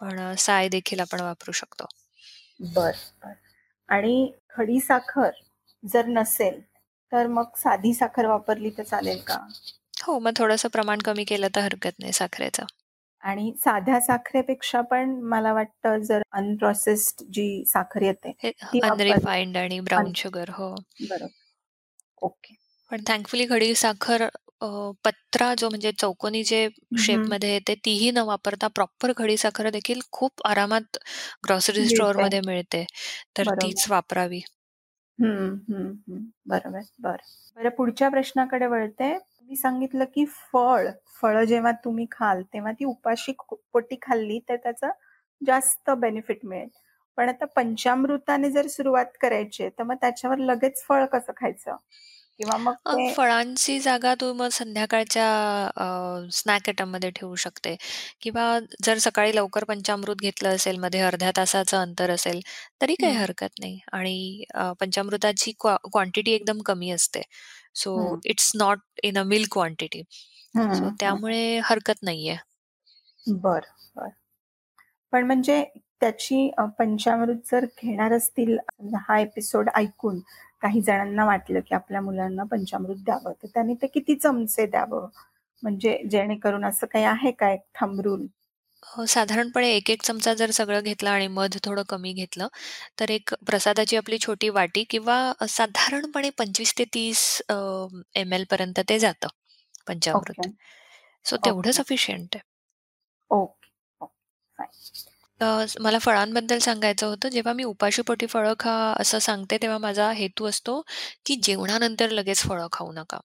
पण साय देखील आपण वापरू शकतो. बर बर. आणि खडी साखर जर नसेल तर मग साधी साखर वापरली तर चालेल का? हो मग थोडस प्रमाण कमी केलं तर हरकत नाही साखरेचं. आणि साध्या साखरेपेक्षा पण मला वाटतं जर अनप्रोसेस्ड जी साखर येते अनरिफाईंड आणि ब्राऊन शुगर हो. बरोबर. ओके. पण थँकफुली घडी साखर पत्रा जो म्हणजे चौकोनी जे शेपमध्ये येते तीही न वापरता प्रॉपर खडी साखर देखील खूप आरामात ग्रॉसरी स्टोअरमध्ये मिळते. तर तीच वापरावी. बरोबर बर. बरं पुढच्या प्रश्नाकडे वळते. मी सांगितलं की फळ फळ जेव्हा तुम्ही खाल तेव्हा ती उपाशी पोटी खाल्ली तर त्याचा जास्त बेनिफिट मिळेल. पण आता पंचामृताने जर सुरुवात करायची तर मग त्याच्यावर लगेच फळ कसं खायचं? किंवा मग फळांची जागा तू मग संध्याकाळच्या स्नॅक आयटममध्ये ठेवू शकते. किंवा जर सकाळी लवकर पंचामृत घेतलं असेल मध्ये अर्ध्या तासाचं अंतर असेल तरी काही हरकत नाही. आणि पंचामृताची क्वांटिटी एकदम कमी असते. So it's not in a milk quantity so त्यामुळे हरकत नाहीये. बर बर. पण म्हणजे त्याची पंचामृत जर घेणार असतील हा एपिसोड ऐकून काही जणांना वाटलं की आपल्या मुलांना पंचामृत द्यावं तर त्यांनी ते किती चमचे द्यावं? म्हणजे जेणेकरून असं काही आहे का एक थंब रूल हो, साधारणपणे एक एक चमचा जर सगळं घेतलं आणि मध थोडं कमी घेतलं, तर एक प्रसादाची आपली छोटी वाटी किंवा साधारणपणे 25 ते 30 एम एल पर्यंत ते जातं पंचामृत. सो तेवढं सफिशियंट आहे. ओके. ओके. मला फळांबद्दल सांगायचं होतं. जेव्हा मी उपाशीपोटी फळं खा असं सांगते, तेव्हा माझा हेतू असतो, की जेवणानंतर लगेच फळं खाऊ नका.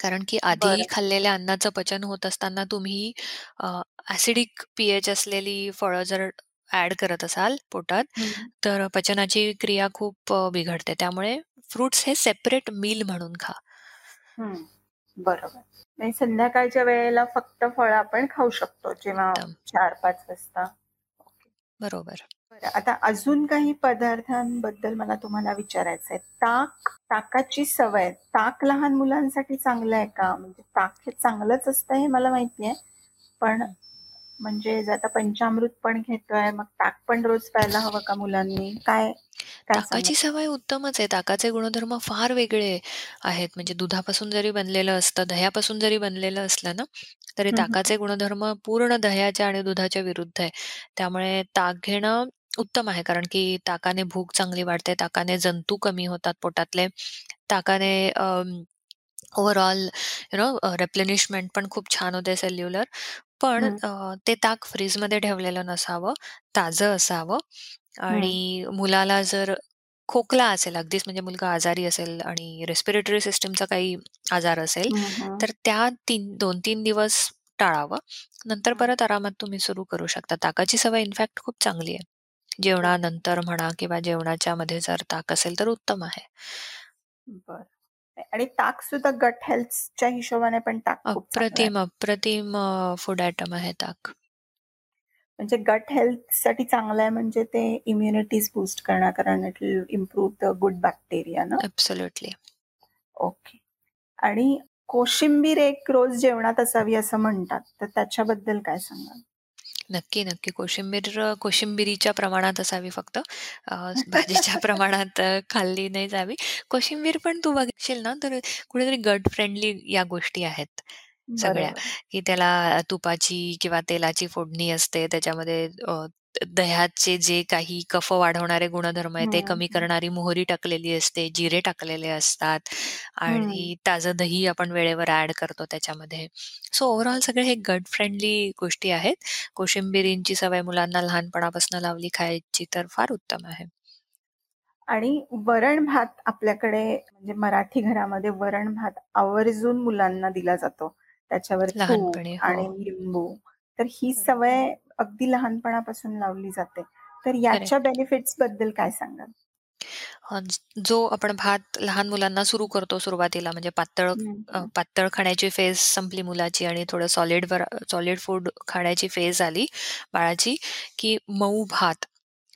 कारण की आधी बरं खाल्लेल्या अन्नाचं पचन होत असताना तुम्ही अ, ॲसिडिक पीएच असलेली फळं जर ॲड करत असाल पोटात, तर पचनाची क्रिया खूप अ, बिघडते. त्यामुळे फ्रुट्स हे सेपरेट मील म्हणून खा. बरोबर म्हणजे संध्याकाळच्या वेळेला फक्त फळं आपण खाऊ शकतो जेव्हा एकदम. चार पाच वाजता बरोबर. आता अजून काही पदार्थांबद्दल मला तुम्हाला विचारायचं आहे ताक ताकाची सवय ताक लहान मुलांसाठी चांगलं आहे का? म्हणजे ताक हे चांगलंच असतं हे मला माहिती आहे. पण म्हणजे जर आता पंचामृत पण घेतोय मग ताक पण रोज प्यायला हवं का मुलांनी? काय ताकाची सवय उत्तमच आहे. ताकाचे गुणधर्म फार वेगळे आहेत. म्हणजे दुधापासून जरी बनलेलं असतं, दह्यापासून जरी बनलेलं असलं ना, तरी ताकाचे गुणधर्म पूर्ण दह्याच्या आणि दुधाच्या विरुद्ध आहे. त्यामुळे ताक घेणं उत्तम आहे. कारण की ताकाने भूक चांगली वाढते, ताकाने जंतू कमी होतात पोटातले, ताकाने ओव्हरऑल यू नो रिप्लेनिशमेंट पण खूप छान होते सेल्युलर. पण अ, ते ताक फ्रीजमध्ये ठेवलेलं नसावं, ताजं असावं आणि मुलाला जर खोकला असेल अगदीच म्हणजे मुलगा आजारी असेल आणि रेस्पिरेटरी सिस्टमचा काही आजार असेल, तर त्या 3 2-3 दिवस टाळावं. नंतर. परत आरामात तुम्ही सुरू करू शकता. ताकाची सवय इनफॅक्ट खूप चांगली आहे. जेवणानंतर म्हणा किंवा जेवणाच्या मध्ये जर ताक असेल तर उत्तम आहे. बरं आणि ताक सुद्धा गट हेल्थच्या हिशोबाने पण ताक खूप चांगलं आहे अप्रतिम, अप्रतिम फूड आयटम आहे ताक. म्हणजे गट हेल्थसाठी चांगलं आहे म्हणजे ते इम्युनिटीज बूस्ट करणार कारण it will improve the good bacteria ना ॲब्सोल्युटली. ओके आणि कोशिंबीर एक रोज जेवणात असावी असं म्हणतात तर त्याच्याबद्दल काय सांगाल नक्की, नक्की. कोशिंबीर कोशिंबिरीच्या प्रमाणात असावी फक्त. [laughs] भाजीच्या प्रमाणात खाल्ली नाही जावी. कोशिंबीर पण तू बघशील ना, तर कुठेतरी गट फ्रेंडली या गोष्टी आहेत सगळ्या, बरोबर की त्याला तुपाची किंवा तेलाची फोडणी असते. त्याच्यामध्ये अ, दह्याचे जे काही कफ वाढवणारे गुणधर्म आहेत, ते हम्म, कमी हम्म, करणारी मोहरी टाकलेली असते, जिरे टाकलेले असतात आणि ताजं दही आपण वेळेवर ॲड करतो त्याच्यामध्ये. So overall. सगळे हे गट फ्रेंडली गोष्टी आहेत. कोशिंबिरींची सवय मुलांना लहानपणापासून लावली खायची तर फार उत्तम आहे. आणि वरण भात आपल्याकडे म्हणजे मराठी घरामध्ये वरण भात आवर्जून मुलांना दिला जातो त्याच्यावर लहानपणी. हो. आणि लिंबू तर ही. सवय अगदी लहानपणापासून लावली जाते तर याच्या. बेनिफिट्सबद्दल काय सांगाल ज आपण भात लहान मुलांना सुरू करतो सुरुवातीला म्हणजे पातळ पातळ खाण्याची फेज संपली मुलाची आणि थोडं सॉलिडवर सॉलिड फूड खाण्याची फेज आली बाळाची, की मऊ भात,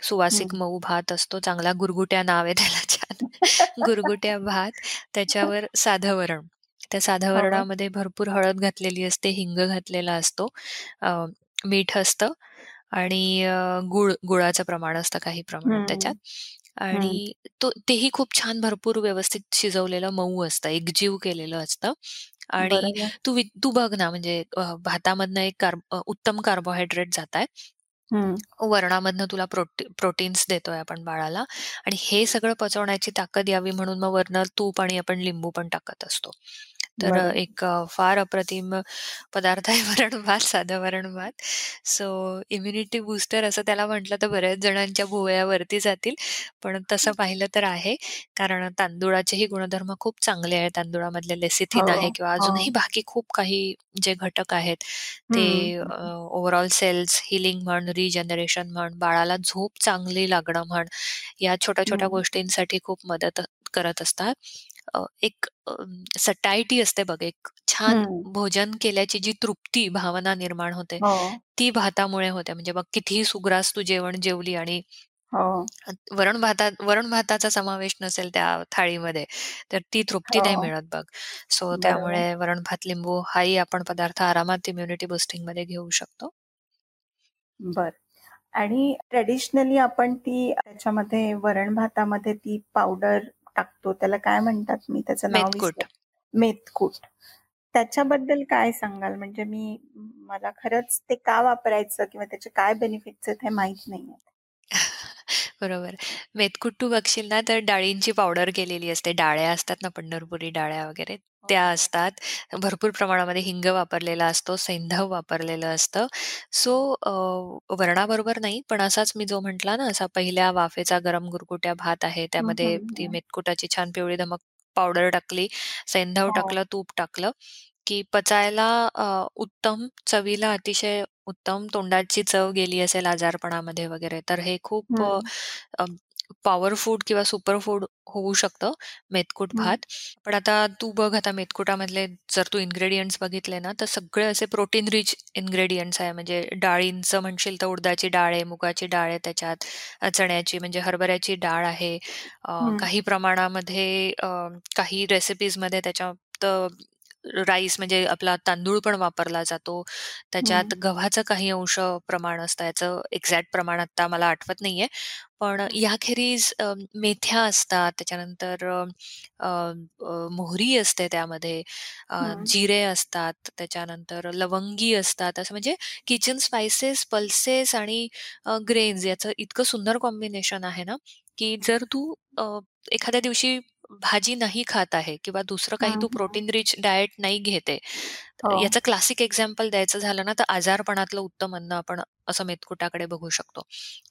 सुवासिक. मऊ भात असतो चांगला गुरगुट्या नाव आहे त्याला छान. [laughs] गुरगुट्या भात, त्याच्यावर साधं वरण. त्या साध्या हो वरणामध्ये भरपूर हळद घातलेली असते, हिंग घातलेला असतो, अ, मीठ असतं आणि अ, गूळ गुळाचं प्रमाण असतं काही प्रमाणात हम्म, त्याच्यात. आणि तो तेही खूप छान भरपूर व्यवस्थित शिजवलेलं मऊ असतं, एकजीव केलेलं असतं. आणि बरोबर. तू वि तू बघ ना म्हणजे अ, भातामधनं एक कार्ब अ, उत्तम कार्बोहायड्रेट जातायत. हम्म, वरणामधनं तुला प्रोटी प्रोटीन्स देतोय आपण बाळाला आणि हे सगळं पचवण्याची ताकद यावी म्हणून मग वरनं तूप आणि आपण लिंबू पण टाकत असतो. तर एक फार अप्रतिम पदार्थ आहे [laughs] वरण-भात, साधं वरण-भात. सो इम्युनिटी बूस्टर असं त्याला म्हटलं तर बऱ्याच जणांच्या भुवया वरती जातील. पण तसं पाहिलं तर आहे. कारण तांदूळाचेही गुणधर्म खूप चांगले आहेत. तांदूळामधले हो लेसिथिन आहे किंवा हो अजूनही बाकी खूप काही जे घटक आहेत, ते ओव्हरऑल सेल्स हीलिंग म्हण, रिजनरेशन म्हण, बाळाला झोप चांगली लागणं म्हण, या छोट्या-छोट्या हम्म. गोष्टींसाठी खूप मदत करत असतात. एक सटायटी असते बघ, एक छान. भोजन केल्याची जी तृप्ती भावना निर्माण होते, हो ती भातामुळे होते. म्हणजे बघ कितीही सुग्रास तू जेवण जेवली आणि हो वरण-भातात वरण-भाताचा समावेश नसेल त्या थाळीमध्ये, तर ती तृप्ती नाही हो मिळत बघ. सो त्यामुळे वरण-भात, लिंबू हाही आपण पदार्थ आरामात इम्युनिटी बूस्टिंगमध्ये घेऊ शकतो. बर आणि ट्रेडिशनली आपण ती त्याच्यामध्ये वरण भातामध्ये ती पावडर टाकतो. त्याला काय म्हणतात? मी त्याचं नाव मेथकूट. त्याच्याबद्दल काय सांगाल? म्हणजे मी मला खरंच ते का वापरायचं किंवा त्याचे काय बेनिफिट्स आहेत हे माहीत नाहीये. बरोबर. मेथकूट तू बघशील ना, तर डाळींची पावडर केलेली असते. डाळ्या असतात ना, पंढरपुरी डाळ्या वगैरे त्या हो. असतात. भरपूर प्रमाणामध्ये हिंग वापरलेला असतो, सैंधव वापरलेलं असतं. सो अ, वरणाबरोबर नाही, पण असाच मी जो म्हटला ना, असा पहिल्या वाफेचा गरम गुरगुट्या भात आहे, हं, त्यामध्ये हं, ती हं. मेथकुटाची छान पिवळी धमक पावडर टाकली, सैंधव हो. टाकलं, तूप टाकलं, की पचायला अ, उत्तम, चवीला अतिशय उत्तम, तोंडाची चव गेली असेल आजारपणामध्ये वगैरे, तर हे खूप हं, अ, पॉवर फूड किंवा सुपर फूड होऊ शकतं मेथकूट हं, भात. पण आता तू बघ आता मेथकुटामधले जर तू इन्ग्रेडियंट्स बघितले ना, तर सगळे असे प्रोटीन रिच इन्ग्रेडियंट्स आहे. म्हणजे डाळींचं म्हणशील तर उडदाची डाळ आहे, मुगाची डाळ आहे त्याच्यात, अ, चण्याची म्हणजे हरभऱ्याची डाळ आहे. अ, हं, काही प्रमाणामध्ये अ, काही रेसिपीजमध्ये त्याच्यात राईस म्हणजे आपला तांदूळ पण वापरला जातो. त्याच्यात गव्हाचं काही अंश प्रमाण असतं. याचं एक्झॅक्ट प्रमाण आता मला आठवत नाहीये. पण याखेरीज मेथ्या असतात, त्याच्यानंतर अ, मोहरी असते त्यामध्ये, अ, जिरे असतात, त्याच्यानंतर लवंगी असतात. असं म्हणजे किचन स्पाइसेस, पल्सेस आणि ग्रेन्स याचं इतकं सुंदर कॉम्बिनेशन आहे ना, की जर तू अ, एखाद्या दिवशी भाजी नाही खात आहे किंवा दुसरं काही हं, तू हं. प्रोटीन रिच डाएट नाही घेत. हो. याचं क्लासिक एक्झाम्पल द्यायचं झालं ना, तर आजारपणातलं उत्तम अन्न आपण असं मेथकुटाकडे बघू शकतो.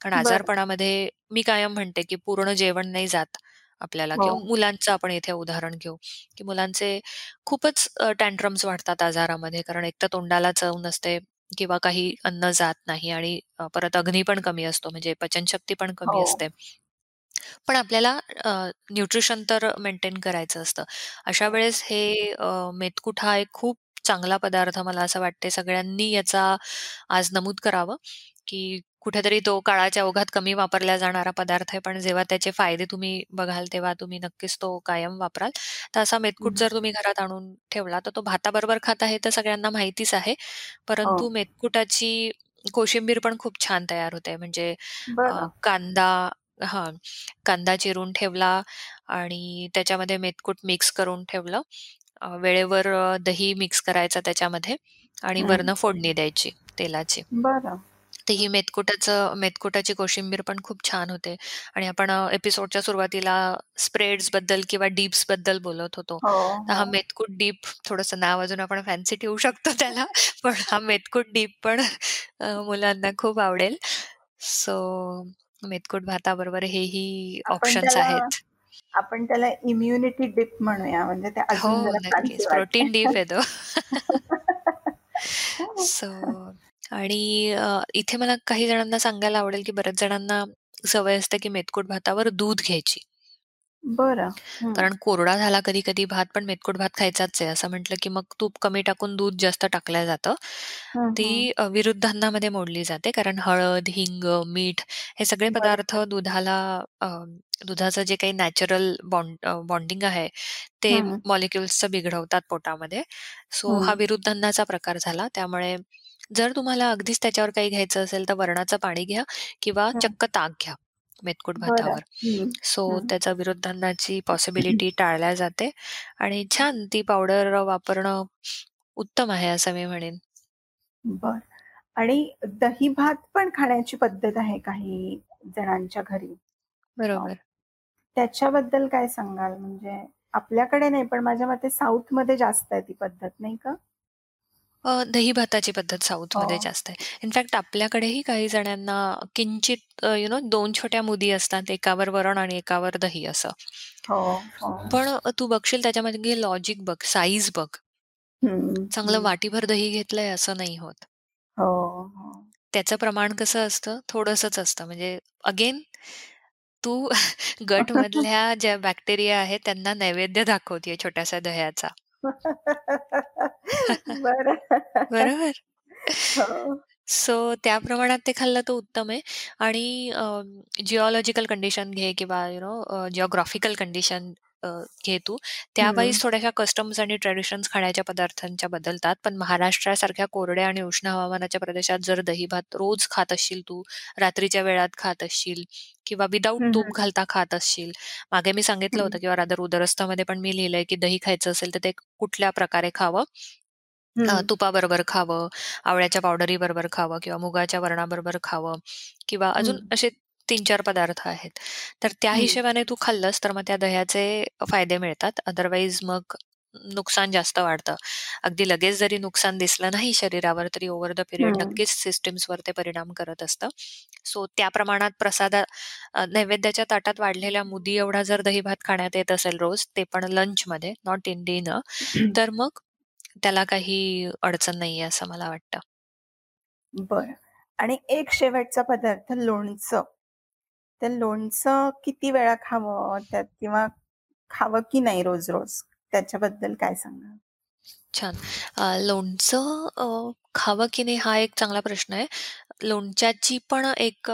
कारण. आजारपणामध्ये मी कायम म्हणते, की पूर्ण जेवण नाही जात आपल्याला हो, किंवा मुलांचं आपण इथे उदाहरण घेऊ, की मुलांचे खूपच टँट्रम्स वाढतात आजारामध्ये. कारण एकतर तोंडाला चव नसते किंवा काही अन्न जात नाही आणि परत अग्नी पण कमी असतो म्हणजे पचनशक्ती पण कमी हो. असते. पण आपल्याला अ, न्यूट्रिशन तर मेंटेन करायचं असतं. अशा हो. वेळेस हे अ, हा एक खूप चांगला पदार्थ मला असं वाटते सगळ्यांनी याचा आज नमूद करावं, की कुठेतरी तो काळाच्या ओघात कमी वापरला जाणारा पदार्थ आहे, पण जेव्हा त्याचे फायदे तुम्ही बघाल, तेव्हा तुम्ही नक्कीच तो कायम वापराल. तर असा मेथकूट हं. जर तुम्ही घरात आणून ठेवला, तर तो भाताबरोबर खाता हे तर सगळ्यांना माहितीच आहे. हो. परंतु मेथकुटाची कोशिंबीर पण खूप छान तयार होते. म्हणजे अ, बरं. कांदा हां, कांदा चिरून ठेवला आणि त्याच्यामध्ये मेथकूट मिक्स करून ठेवलं. अ, वेळेवर अ, दही मिक्स करायचं त्याच्यामध्ये आणि हं. वरनं फोडणी द्यायची तेलाची. बरं. तर ही मेथकुटाचं मेथकुटाची कोशिंबीर पण खूप छान होते आणि आपण अ, एपिसोडच्या सुरुवातीला स्प्रेड्सबद्दल किंवा डिप्सबद्दल बोलत होतो. हो, तर हा हो. मेथकूट डीप थोडंसं नाव अजून आपण फॅन्सी ठेवू शकतो त्याला. पण हा मेथकूट डीप पण अ, मुलांना खूप आवडेल. सो मेथकूट भाताबरोबर हेही आपण ऑप्शन्स त्याला आहेत. आपण त्याला इम्युनिटी डिप म्हणूया म्हणजे ते हो, अजून जरा फॅन्सी नक्कीच. प्रोटीन डीप आहे तो. [laughs] सो आणि अ, इथे मला काही जणांना सांगायला आवडेल, की बऱ्याच जणांना सवय असते, की मेथकूट भातावर दूध घ्यायची. बरं. हं. कारण कोरडा झाला कधी-कधी भात, पण मेथकूट भात खायचाच आहे, असं म्हटलं, की मग तूप कमी टाकून दूध जास्त टाकलं जातं. हं, हं. ती अ, विरुद्ध अन्नामध्ये मोडली जाते. कारण हळद, हिंग, मीठ हे सगळे पदार्थ बरोबर. दुधाला अ, दुधाचं जे काही नॅचरल बॉन्ड बॉन्डिंग आहे, ते हं, मॉलिक्युल्सचं बिघडवतात पोटामध्ये. सो हा हं, विरुद्ध अन्नाचा प्रकार झाला. त्यामुळे जर तुम्हाला अगदीच त्याच्यावर काही घ्यायचं असेल, तर वरणाचं पाणी घ्या किंवा हं. चक्क ताक घ्या मेथकूट बरं. भातावर. हं, सो हं. त्याचा विरुद्ध अन्नाची पॉसिबिलिटी टाळल्या जाते आणि छान ती पावडर वापरणं उत्तम आहे असं मी म्हणेन. बरं. आणि दही भात पण खाण्याची पद्धत आहे काही जणांच्या घरी. बरोबर. त्याच्याबद्दल काय सांगाल? म्हणजे आपल्याकडे नाही, पण माझ्या मते साऊथमध्ये जास्त आहे ती पद्धत, नाही का? अ, दही-भाताची पद्धत हो. साऊथमध्ये जास्त आहे. इनफॅक्ट आपल्याकडेही काही जणांना किंचित अ, यू नो 2 छोट्या मुदी असतात. एकावर वरण आणि एकावर दही असं. हो, हो. पण अ, तू बघशील त्याच्यामध्ये लॉजिक बघ, साईज बघ. हं, चांगलं हं. वाटीभर दही घेतलंय असं नाही होत. हो, हो. त्याचं प्रमाण कसं असतं, थोडंसंच असतं. म्हणजे अगेन तू [laughs] गटमधल्या ज्या बॅक्टेरिया आहेत त्यांना नैवेद्य दाखवतीये छोट्याशा दह्याचा. बरं. बरोबर? हो. सो त्या प्रमाणात ते खाल्लं तर उत्तम आहे आणि जिओलॉजिकल कंडिशन घे किंवा यू नो जिओग्राफिकल कंडिशन घे तू. त्यावेळीस थोड्याशा कस्टम्स आणि ट्रेडिशन्स खाण्याच्या पदार्थांच्या बदलतात. पण महाराष्ट्रासारख्या कोरड्या आणि उष्ण हवामानाच्या प्रदेशात जर दही-भात रोज खात असशील तू, रात्रीच्या वेळात खात असशील किंवा विदाऊट. तूप घालता खात असशील. मागे मी सांगितलं होतं. किंवा रादर उदरस्थमध्ये पण मी लिहिलंय, की दही खायचं असेल तर ते कुठल्या प्रकारे खावं. तुपाबरोबर खावं, आवळ्याच्या पावडरीबरोबर खावं किंवा मुगाच्या वरणाबरोबर खावं किंवा अजून हं. असे 3-4 पदार्थ आहेत. तर त्या. हिशोबाने तू खाल्लंस तर मग त्या दह्याचे फायदे मिळतात. अदरवाईज मग नुकसान जास्त वाढतं. अगदी लगेच जरी नुकसान दिसलं नाही शरीरावर तरी ओव्हर द पिरियड. नक्कीच सिस्टम्सवर ते परिणाम करत असतं. सो त्या प्रमाणात प्रसादा नैवेद्याच्या ताटात वाढलेल्या मुदी एवढा जर दही-भात खाण्यात येत असेल रोज, ते पण लंचमध्ये, नॉट इन डिनर, तर मग त्याला काही अडचण नाहीये असं मला वाटतं. बरं. आणि एक शेवटचा पदार्थ लोणचं. तर लोणचं किती वेळा खावं त्यात किंवा खावं की नाही रोज-रोज? त्याच्याबद्दल काय सांगा छान. लोणचं खावं की नाही हा एक चांगला प्रश्न आहे. लोणच्याची पण एक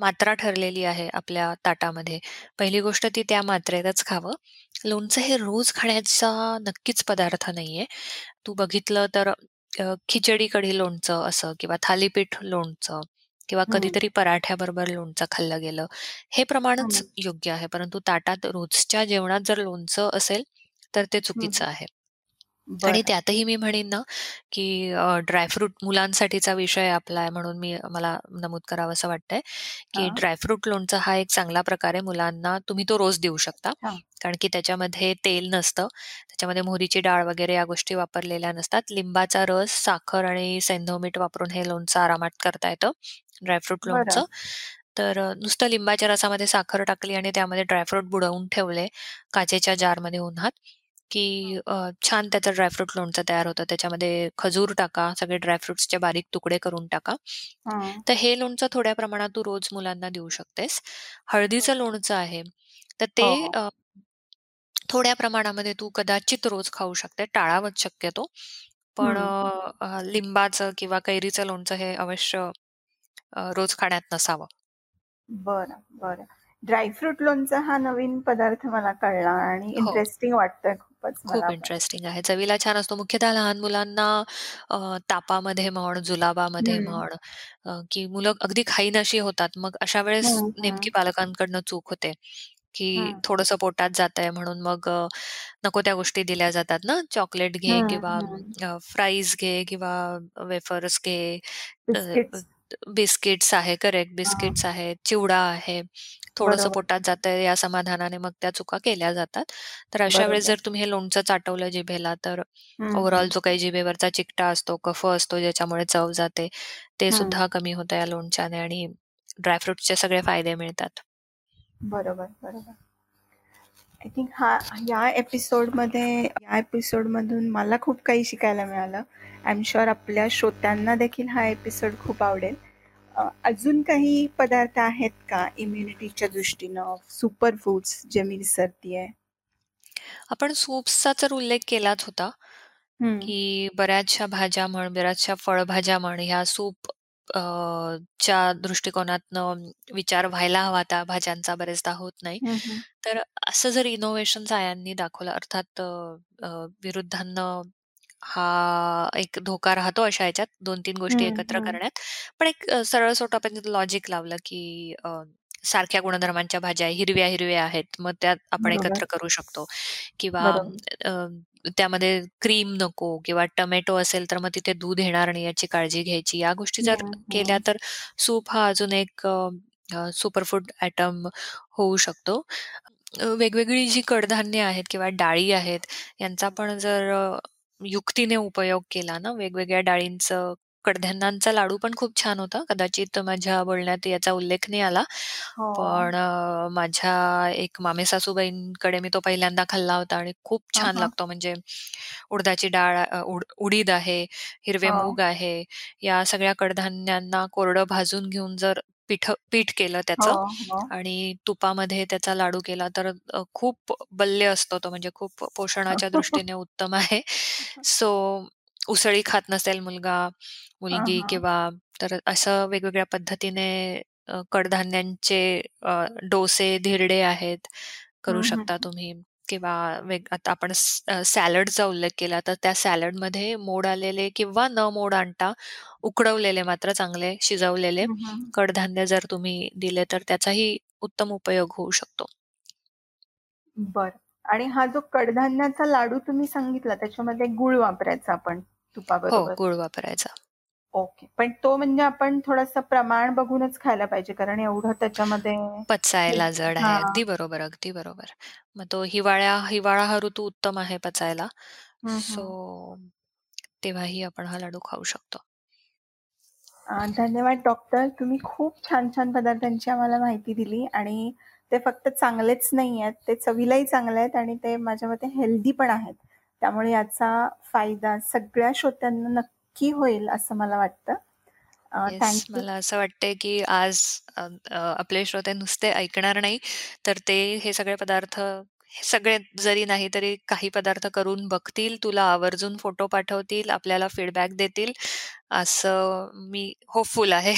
मात्रा ठरलेली आहे आपल्या ताटामध्ये. पहिली गोष्ट ती त्या मात्रेतच खावं. लोणचं हे रोज खाण्याचा नक्कीच पदार्थ नाहीये. तू बघितलं तर खिचडी कढी लोणचं असं किंवा थालीपीठ लोणचं किंवा हं. कधीतरी पराठ्याबरोबर लोणचं खाल्लं गेलं. हे प्रमाणच हं. योग्य आहे. परंतु ताटात रोजच्या जेवणात जर लोणचं असेल, तर ते हं. चुकीचं आहे. आणि. त्यातही मी म्हणेन ना, की ड्रायफ्रूट मुलांसाठीचा विषय आपला आहे म्हणून मी मला नमूद करावंसं वाटतंय, की. ड्रायफ्रूट लोणचं हा एक चांगला प्रकार आहे मुलांना तुम्ही तो रोज देऊ शकता. कारण की त्याच्यामध्ये तेल नसतं. त्याच्यामध्ये मोहरीची डाळ वगैरे या गोष्टी वापरलेल्या नसतात. लिंबाचा रस, साखर आणि सैंधव मीठ वापरून हे लोणचं आरामात करता येतं. ड्रायफ्रूट. लोणचं. तर नुसतं लिंबाच्या रसामध्ये साखर टाकली आणि त्यामध्ये ड्रायफ्रूट बुडवून ठेवले काचेच्या जारमध्ये उन्हात, की छान त्याचं ड्रायफ्रूट लोणचं तयार होतं. त्याच्यामध्ये खजूर टाका, सगळे ड्रायफ्रुट्सचे बारीक तुकडे करून टाका. हं. तर हे लोणचं थोड्या प्रमाणात तू रोज मुलांना देऊ शकतेस. हळदीचं लोणचं आहे, तर ते हो. अ, थोड्या प्रमाणामध्ये तू कदाचित रोज खाऊ शकते. टाळावंच शक्यतो. पण हं. लिंबाचं किंवा कैरीचं लोणचं हे अवश्य रोज खाण्यात नसावं. बरं, बरं. ड्रायफ्रूट लोणचं हा नवीन पदार्थ मला कळला आणि हो. इंटरेस्टिंग वाटतोय खूपच खूप. इंटरेस्टिंग आहे. चवीला छान असतो. मुख्यतः लहान मुलांना तापामध्ये म्हण, जुलाबामध्ये हं. म्हण की मुलं अगदी खाईनाशी होतात. मग अशा वेळेस हं, नेमकी हं. पालकांकडनं चूक होते, की हं. थोडंसं पोटात जातंय म्हणून मग नको त्या गोष्टी दिल्या जातात ना. चॉकलेट घे हं, किंवा हं. फ्राईज घे किंवा वेफर्स घे, बिस्किट्स. आहे करेक्ट हां. बिस्किट्स आहेत, चिवडा आहे. थोडंसं बरोबर. पोटात जातंय या समाधानाने मग त्या चुका केल्या जातात. तर अशा वेळेस बरोबर. जर तुम्ही हे लोणचं चाटवलं जिभेला तर हं, ओव्हरऑल हं. जो काही जिभेवरचा चिकटा असतो, कफ असतो ज्याच्यामुळे चव जाते, ते हं. सुद्धा कमी होतं या लोणच्याने आणि ड्रायफ्रुट्सचे सगळे फायदे मिळतात. बरोबर, बरोबर. आय थिंक हा या एपिसोडमध्ये या एपिसोडमधून मला खूप काही शिकायला मिळालं. आय एम शुअर आपल्या श्रोत्यांना देखील हा एपिसोड खूप आवडेल. अजून काही पदार्थ आहेत का इम्युनिटीच्या दृष्टीनं सुपर फूड्स जे मी विसरतीये? आपण सूप्सचा तर उल्लेख केलाच होता. की बऱ्याचशा भाज्या म्हण, बऱ्याचशा फळभाज्या म्हण, ह्या सूप च्या दृष्टिकोनातनं विचार व्हायला हवा त्या भाज्यांचा बरेचदा होत नाही. तर असं जर इनोव्हेशन सायांनी दाखवलं अर्थात विरुद्धांना हा एक धोका राहतो अशा ह्याच्यात 2-3 गोष्टी हं, एकत्र. करण्यात. पण एक अ, सरळ-सोटं आपण लॉजिक लावलं, की सारख्या गुणधर्मांच्या भाज्या हिरव्या-हिरव्या आहेत, मग त्यात आपण एकत्र करू शकतो किंवा त्यामध्ये क्रीम नको किंवा टोमॅटो असेल, तर मग तिथे दूध येणार नाही याची काळजी घ्यायची. या गोष्टी जर हं, केल्या हं. तर सूप हा अजून एक सुपरफूड आयटम होऊ शकतो. वेगवेगळी जी कडधान्य आहेत किंवा डाळी आहेत, यांचा पण जर युक्तीने उपयोग केला ना, वेगवेगळ्या डाळींचं कडधान्यांचा लाडू पण खूप छान होता. कदाचित माझ्या बोलण्यात याचा उल्लेख नाही आला. हो. पण अ, माझ्या एक मामेसासूबाईंकडे मी तो पहिल्यांदा खाल्ला होता आणि खूप हां, छान हां. लागतो. म्हणजे उडदाची डाळ अ, उड उडीद आहे, हिरवे हो. मूग आहे, या सगळ्या कडधान्यांना कोरडं भाजून घेऊन जर पीठ पीठ केलं हो, त्याचं हो. आणि तुपामध्ये त्याचा लाडू केला तर अ, खूप बल्य असतो तो म्हणजे खूप पोषणाच्या [laughs] दृष्टीने उत्तम आहे. [laughs] सो उसळी खात नसेल मुलगा, मुलगी. किंवा तर असं वेगवेगळ्या पद्धतीने कडधान्यांचे डोसे, धिरडे आहेत, करू. शकता तुम्ही. किंवा वेग आता आपण सॅलडचा उल्लेख केला तर त्या सॅलडमध्ये मोड आलेले किंवा न मोड आणता उकडवलेले मात्र चांगले शिजवलेले कडधान्य जर तुम्ही दिले तर त्याचाही उत्तम उपयोग होऊ शकतो. बर आणि हा जो कडधान्याचा लाडू तुम्ही सांगितला त्याच्यामध्ये गुळ वापरायचा आपण हो, तुपाबरोबर. गुळ वापरायचा. ओके. पण तो म्हणजे आपण थोडंसं प्रमाण बघूनच खायला पाहिजे कारण एवढं त्याच्यामध्ये पचायला जड आहे. अगदी बरोबर, अगदी बरोबर. मग तो हिवाळ्या हिवाळा हा ऋतू उत्तम आहे पचायला. सो तेव्हाही आपण हा लाडू खाऊ शकतो. धन्यवाद डॉक्टर. तुम्ही खूप छान-छान पदार्थांची आम्हाला माहिती दिली आणि ते फक्त चांगलेच नाही आहेत, ते चवीलाही चांगले आहेत आणि ते माझ्या मते हेल्दी पण आहेत. त्यामुळे याचा फायदा सगळ्या श्रोत्यांना नक्की होईल असं मला वाटतं. मला असं वाटतंय की आज आपले श्रोते नुसते ऐकणार नाही, तर ते हे सगळे पदार्थ सगळे जरी नाही तरी काही पदार्थ करून बघतील, तुला आवर्जून फोटो पाठवतील, आपल्याला फीडबॅक देतील, असं मी होपफुल आहे.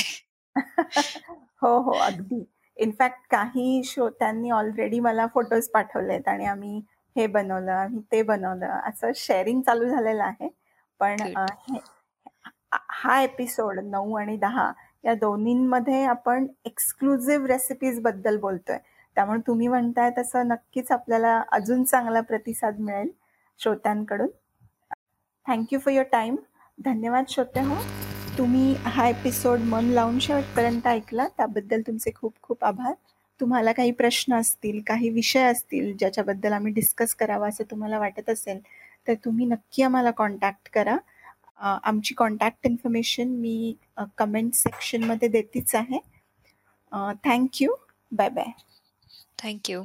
[laughs] हो, हो. अगदी. इनफॅक्ट काही श्रोत्यांनी ऑलरेडी मला फोटोज पाठवलेत आणि आम्ही हे बनवलं, ते बनवलं, असं शेअरिंग चालू झालेलं आहे. पण हा एपिसोड नऊ आणि दहा या दोन्हींमध्ये आपण एक्सक्लुझिव्ह रेसिपीजबद्दल बोलतोय. त्यामुळे तुम्ही म्हणताय तसं नक्कीच आपल्याला अजून चांगला प्रतिसाद मिळेल श्रोत्यांकडून. Thank you for your time. धन्यवाद श्रोते हो. तुम्ही हा एपिसोड मन लावून शेवटपर्यंत ऐकला त्याबद्दल तुमचे खूप खूप आभार. तुम्हाला काही प्रश्न असतील, काही विषय असतील ज्याच्याबद्दल आम्ही डिस्कस करावा असं तुम्हाला वाटत असेल, तर तुम्ही नक्की आम्हाला कॉन्टॅक्ट करा. आमची कॉन्टॅक्ट इन्फॉर्मेशन मी कमेंट सेक्शनमध्ये देतीच आहे. Thank you bye bye. थँक्यू